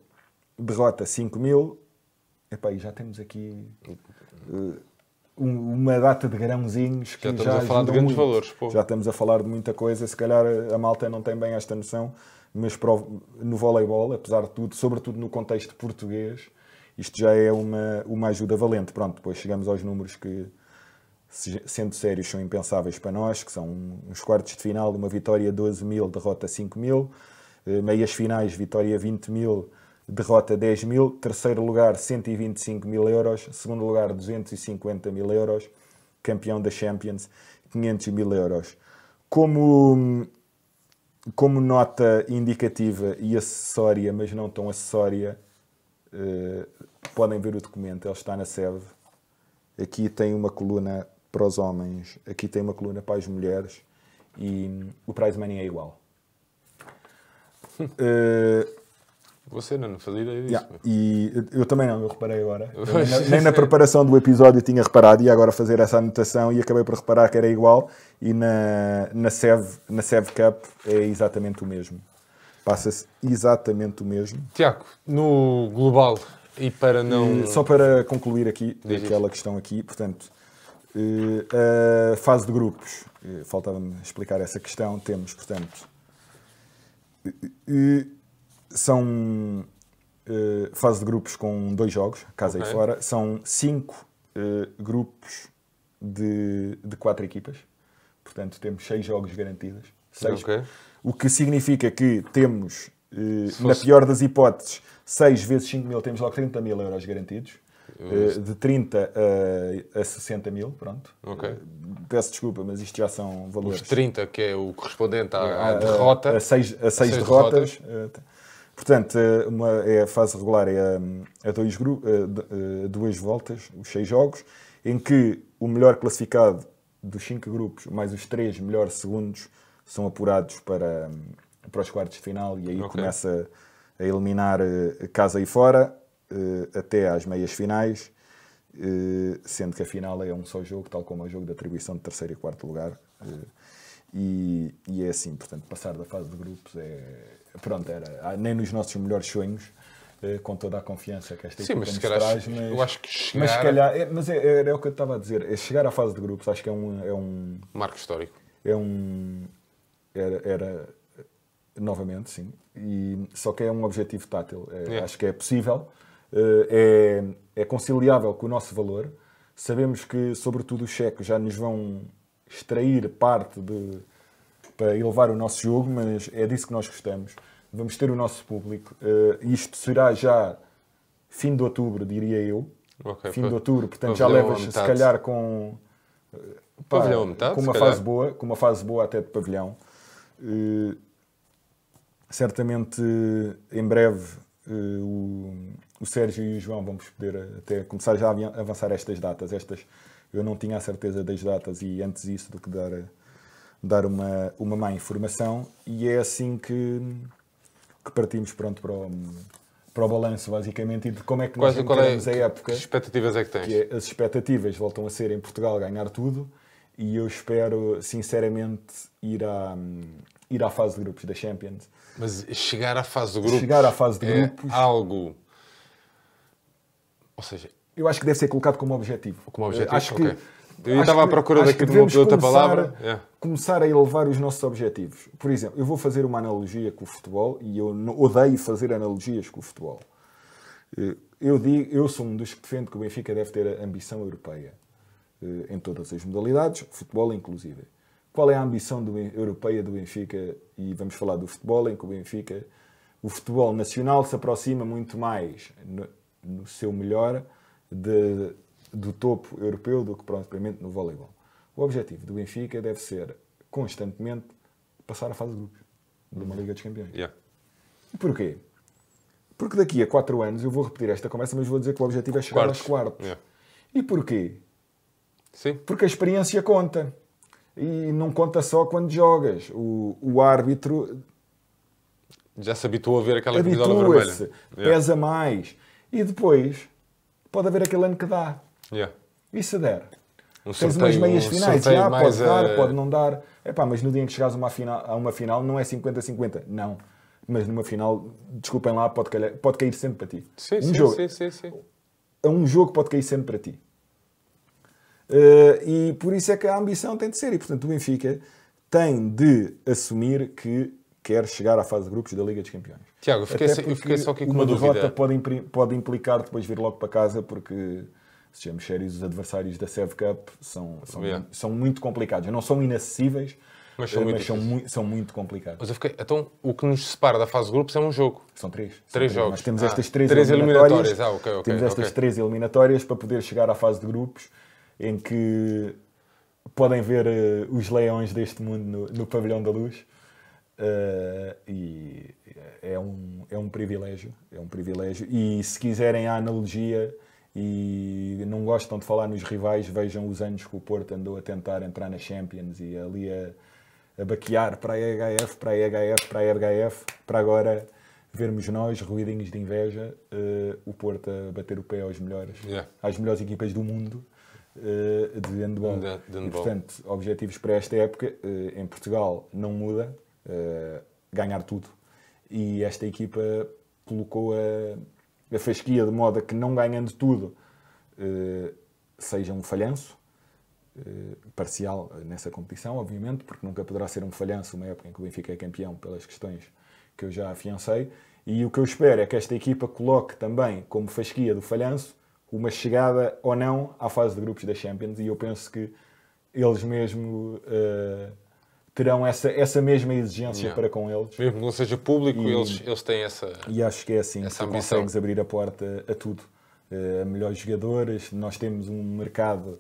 derrota 5 mil. Epá, e já temos aqui um- uma data de grãozinhos que Já já, estamos a falar de grandes muito. valores, pô. Já estamos a falar de muita coisa. Se calhar a malta não tem bem esta noção, mas no voleibol, apesar de tudo, sobretudo no contexto português, isto já é uma, uma ajuda valente. Pronto, depois chegamos aos números que, se- sendo sérios, são impensáveis para nós, que são uns quartos de final, uma vitória 12 mil, derrota 5 mil, Eh, meias finais, vitória 20 mil, derrota 10 mil, terceiro lugar 125 mil euros, segundo lugar 250 mil euros, campeão da Champions 500 mil euros. Como, como nota indicativa e acessória, mas não tão acessória, eh, podem ver o documento, ele está na SEV. Aqui tem uma coluna para os homens, aqui tem uma coluna para as mulheres e o prize money é igual. Eh, Você não, não fazia ideia disso. Yeah. E eu também não, eu reparei agora. Eu nem, na, nem na preparação do episódio tinha reparado, e agora fazer essa anotação e acabei por reparar que era igual. E na, na, SEV, na SEV Cup é exatamente o mesmo. Passa-se exatamente o mesmo. Tiago, no global, e para não. E Só para concluir aqui, Diz aquela questão aqui, portanto, eh, a fase de grupos, eh, faltava-me explicar essa questão, temos, portanto, eh, eh, são eh, fase de grupos com dois jogos, casa Ok. e fora, são cinco eh, grupos de, de quatro equipas, portanto, temos seis jogos garantidos. Seis, Ok. o que significa que temos, eh, Se na fosse- pior das hipóteses, 6 vezes 5 mil, temos logo 30 mil euros garantidos. Eh, de 30 a, a 60 mil, pronto. Ok. Eh, peço desculpa, mas isto já são valores. Os 30, que é o correspondente à, à derrota. A 6 a seis seis derrotas. Eh, Portanto, eh, uma, é a fase regular é a, a dois a d- a duas voltas, os seis jogos, em que o melhor classificado dos cinco grupos, mais os três melhores segundos, são apurados para, para os quartos de final e aí Ok. começa a eliminar eh, casa e fora eh, até às meias finais, eh, sendo que a final é um só jogo, tal como é o jogo de atribuição de terceiro e quarto lugar. eh, e, e é assim, portanto, passar da fase de grupos é. Pronto, era ah, nem nos nossos melhores sonhos, eh, com toda a confiança que esta Sim, equipa mas se nos calhar traz, mas, eu acho que chegar. mas se calhar, é, mas é, era o que eu estava a dizer, é chegar à fase de grupos, acho que é um, é um, Marco histórico. é um era, era novamente sim e só que é um objetivo tátil É, É. acho que é possível eh, é, é conciliável com o nosso valor sabemos que sobretudo os cheques já nos vão extrair parte de para elevar o nosso jogo mas é disso que nós gostamos vamos ter o nosso público Eh, isto será já fim de outubro diria eu Ok, fim de outubro portanto já levas se calhar com Pá, Pavilhão metade, com uma calhar. fase boa, com uma fase boa até de pavilhão. Eh, certamente em breve eh, o, o Sérgio e o João vamos poder até começar já a avançar estas datas. Estas eu não tinha a certeza das datas e antes isso do que dar, dar uma, uma má informação e é assim que, que partimos pronto para o, para o balanço basicamente e de como é que nós qual é, encaramos a época que expectativas é que tens? que é, as expectativas voltam a ser em Portugal ganhar tudo e eu espero sinceramente ir à, ir à fase de grupos da Champions. Mas chegar à fase de grupos. Chegar à fase de é grupos- algo. Ou seja, Eu acho que deve ser colocado como objetivo. Como objetivo, Acho que ok. Eu estava à procura daqui de outra palavra. Yeah. Começar a elevar os nossos objetivos. Por exemplo, eu vou fazer uma analogia com o futebol e eu odeio fazer analogias com o futebol. Eh, eu, digo, eu sou um dos que defende que o Benfica deve ter a ambição europeia eh, em todas as modalidades, futebol inclusive. Qual é a ambição do, europeia do Benfica? E vamos falar do futebol, em que o Benfica, o futebol nacional se aproxima muito mais no, no seu melhor de, do topo europeu do que propriamente no voleibol. O objetivo do Benfica deve ser constantemente passar a fase de grupos de uma Liga dos Campeões. Yeah. Porquê? Porque daqui a 4 anos eu vou repetir esta conversa, mas vou dizer que o objetivo é chegar quartos. aos quartos. Yeah. E porquê? Sim. Porque a experiência conta. E não conta só quando jogas. O, o árbitro. Já se habituou a ver aquela camisola vermelha. Pesa mais. E depois pode haver aquele ano que dá. Yeah. E se der? Um Tens sorteio, umas meias um finais, já, pode dar, a... pode não dar. Epá, mas no dia em que chegares a uma final, a uma final não é 50-50. Não. Mas numa final, desculpem lá, pode, cair, pode cair sempre para ti. Sim, um sim, jogo, sim, sim, sim. Um jogo pode cair sempre para ti. Uh, e por isso é que a ambição tem de ser. E portanto o Benfica tem de assumir que quer chegar à fase de grupos da Liga dos Campeões. Tiago, eu fiquei, eu fiquei só aqui com uma, uma derrota pode, pode implicar depois vir logo para casa, porque sejamos sérios, os adversários da Sev Cup são, são, yeah. são muito complicados. Não são inacessíveis, mas são, eh, muito, são, são muito complicados. Mas eu fiquei, então, o que nos separa da fase de grupos é um jogo. São três. São três, três jogos. Nós temos ah, estas três, três eliminatórias. eliminatórias. Ah, okay, okay, temos estas okay. três eliminatórias para poder chegar à fase de grupos em que podem ver uh, os leões deste mundo no, no pavilhão da luz. Uh, e é um, é um privilégio, é um privilégio. E se quiserem a analogia e não gostam de falar nos rivais, vejam os anos que o Porto andou a tentar entrar na Champions e ali a, a baquear para a EHF, para a EHF, para a EHF, para agora vermos nós, ruidinhos de inveja, uh, o Porto a bater o pé aos melhores, yeah. às melhores equipas do mundo uh, de handball. De, de handball. E, portanto, objetivos para esta época, uh, em Portugal não muda, ganhar tudo. E esta equipa colocou a, a fasquia de modo a que não ganhando tudo seja um falhanço, parcial nessa competição, obviamente, porque nunca poderá ser um falhanço uma época em que o Benfica é campeão pelas questões que eu já afiancei. E o que eu espero é que esta equipa coloque também como fasquia do falhanço uma chegada ou não à fase de grupos da Champions e eu penso que eles mesmo uh, terão essa, essa mesma exigência yeah. para com eles. Mesmo que não seja público, e, eles, eles têm essa E acho que é assim que ambição. consegues abrir a porta a tudo. Uh, a melhores jogadores, nós temos um mercado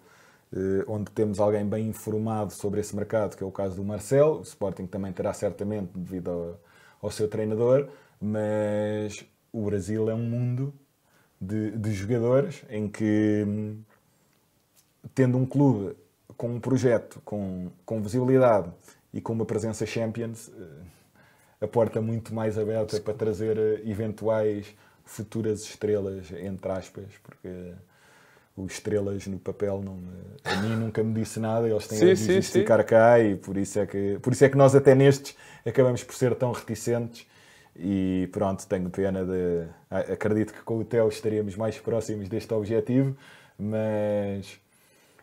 uh, onde temos alguém bem informado sobre esse mercado, que é o caso do Marcel, o Sporting também terá certamente devido ao, ao seu treinador, mas o Brasil é um mundo de, de jogadores em que, tendo um clube com um projeto, com, com visibilidade e com uma presença Champions, eh, a porta muito mais aberta para trazer eh, eventuais futuras estrelas, entre aspas, porque os estrelas no papel não, a mim nunca me disse nada, eles têm sim, a ficar cá e por isso, é que, por isso é que nós até nestes acabamos por ser tão reticentes. E pronto, tenho pena de. Acredito que com o Theo estaríamos mais próximos deste objetivo, mas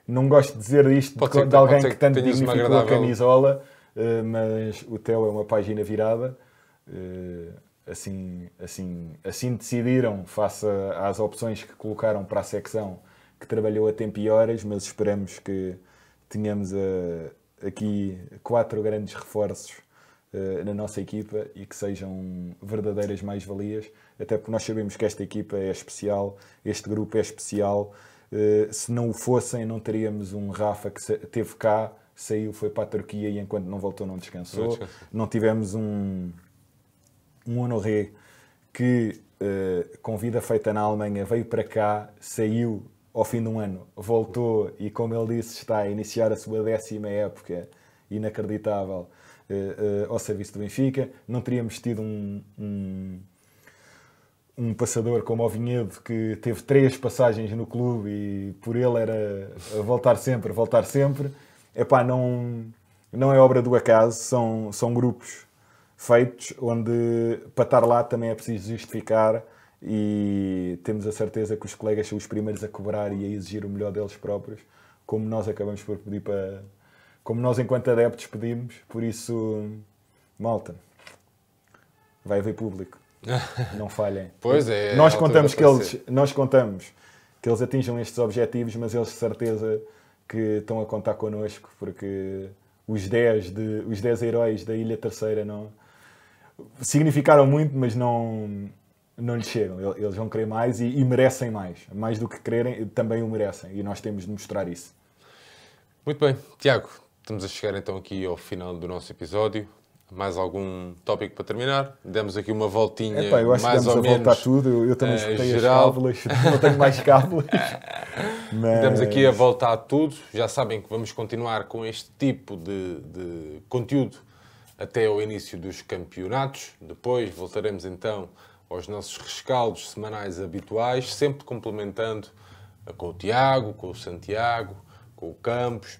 não gosto de dizer isto de, de alguém que, que tanto dignificou a camisola, eh, mas o Theo é uma página virada. Eh, assim, assim, assim decidiram, face às opções que colocaram para a secção que trabalhou a tempo e horas, mas esperamos que tenhamos eh, aqui quatro grandes reforços na nossa equipa e que sejam verdadeiras mais-valias, até porque nós sabemos que esta equipa é especial, este grupo é especial. Se não o fossem, não teríamos um Rafa que teve cá, saiu, foi para a Turquia e enquanto não voltou não descansou. Não, não tivemos um, um Honoré que, uh, com vida feita na Alemanha, veio para cá, saiu ao fim de um ano, voltou e, como ele disse, está a iniciar a sua décima época inacreditável uh, ao serviço do Benfica. Não teríamos tido um, um, um, passador como o Vinhedo que teve três passagens no clube e por ele era voltar sempre, voltar sempre. Epá, não, não é obra do acaso, são, são grupos feitos onde para estar lá também é preciso justificar e temos a certeza que os colegas são os primeiros a cobrar e a exigir o melhor deles próprios. como nós acabamos por pedir para. Como nós, enquanto adeptos, pedimos. Por isso, malta, vai haver público. Não falhem. Pois é. nós a contamos que eles, nós contamos que eles atinjam estes objetivos, mas eles de certeza que estão a contar connosco, porque os 10, de, os 10 heróis da Ilha Terceira não significaram muito, mas não, não lhes chegam. Eles vão querer mais e, e merecem mais. Mais do que quererem, também o merecem. E nós temos de mostrar isso. Muito bem. Tiago, estamos a chegar então aqui ao final do nosso episódio. Mais algum tópico para terminar? Demos aqui uma voltinha Epá, eu acho que mais damos ou a menos. voltar tudo. Eu, eu também eh, escutei geral. as cábulas, não tenho mais cábulas. mas... Demos aqui a volta a tudo. Já sabem que vamos continuar com este tipo de, de conteúdo até ao início dos campeonatos. Depois voltaremos então aos nossos rescaldos semanais habituais, sempre complementando com o Tiago, com o Santiago, com o Campos,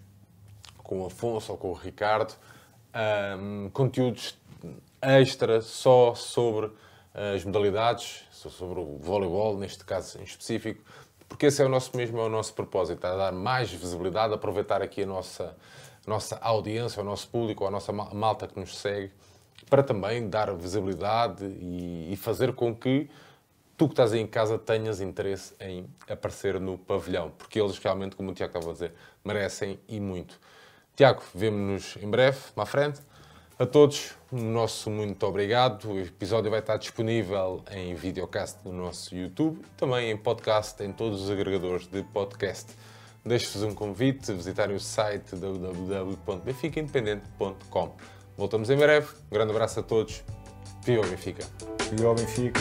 com o Afonso ou com o Ricardo, ahm, conteúdos extra só sobre as modalidades, sobre o voleibol, neste caso em específico, porque esse é o nosso mesmo, é o nosso propósito, é dar mais visibilidade, aproveitar aqui a nossa, nossa audiência, o nosso público, a nossa ma- malta que nos segue, para também dar visibilidade e, e fazer com que tu que estás aí em casa tenhas interesse em aparecer no pavilhão, porque eles realmente, como o Tiago estava a dizer, merecem e muito. Tiago, vemo-nos em breve, à frente. A todos, o nosso muito obrigado. O episódio vai estar disponível em videocast no nosso YouTube também em podcast em todos os agregadores de podcast. Deixo-vos um convite a visitarem o site www.benficaindependente.com. Voltamos em breve. Um grande abraço a todos. Viva o Benfica! E ao Benfica.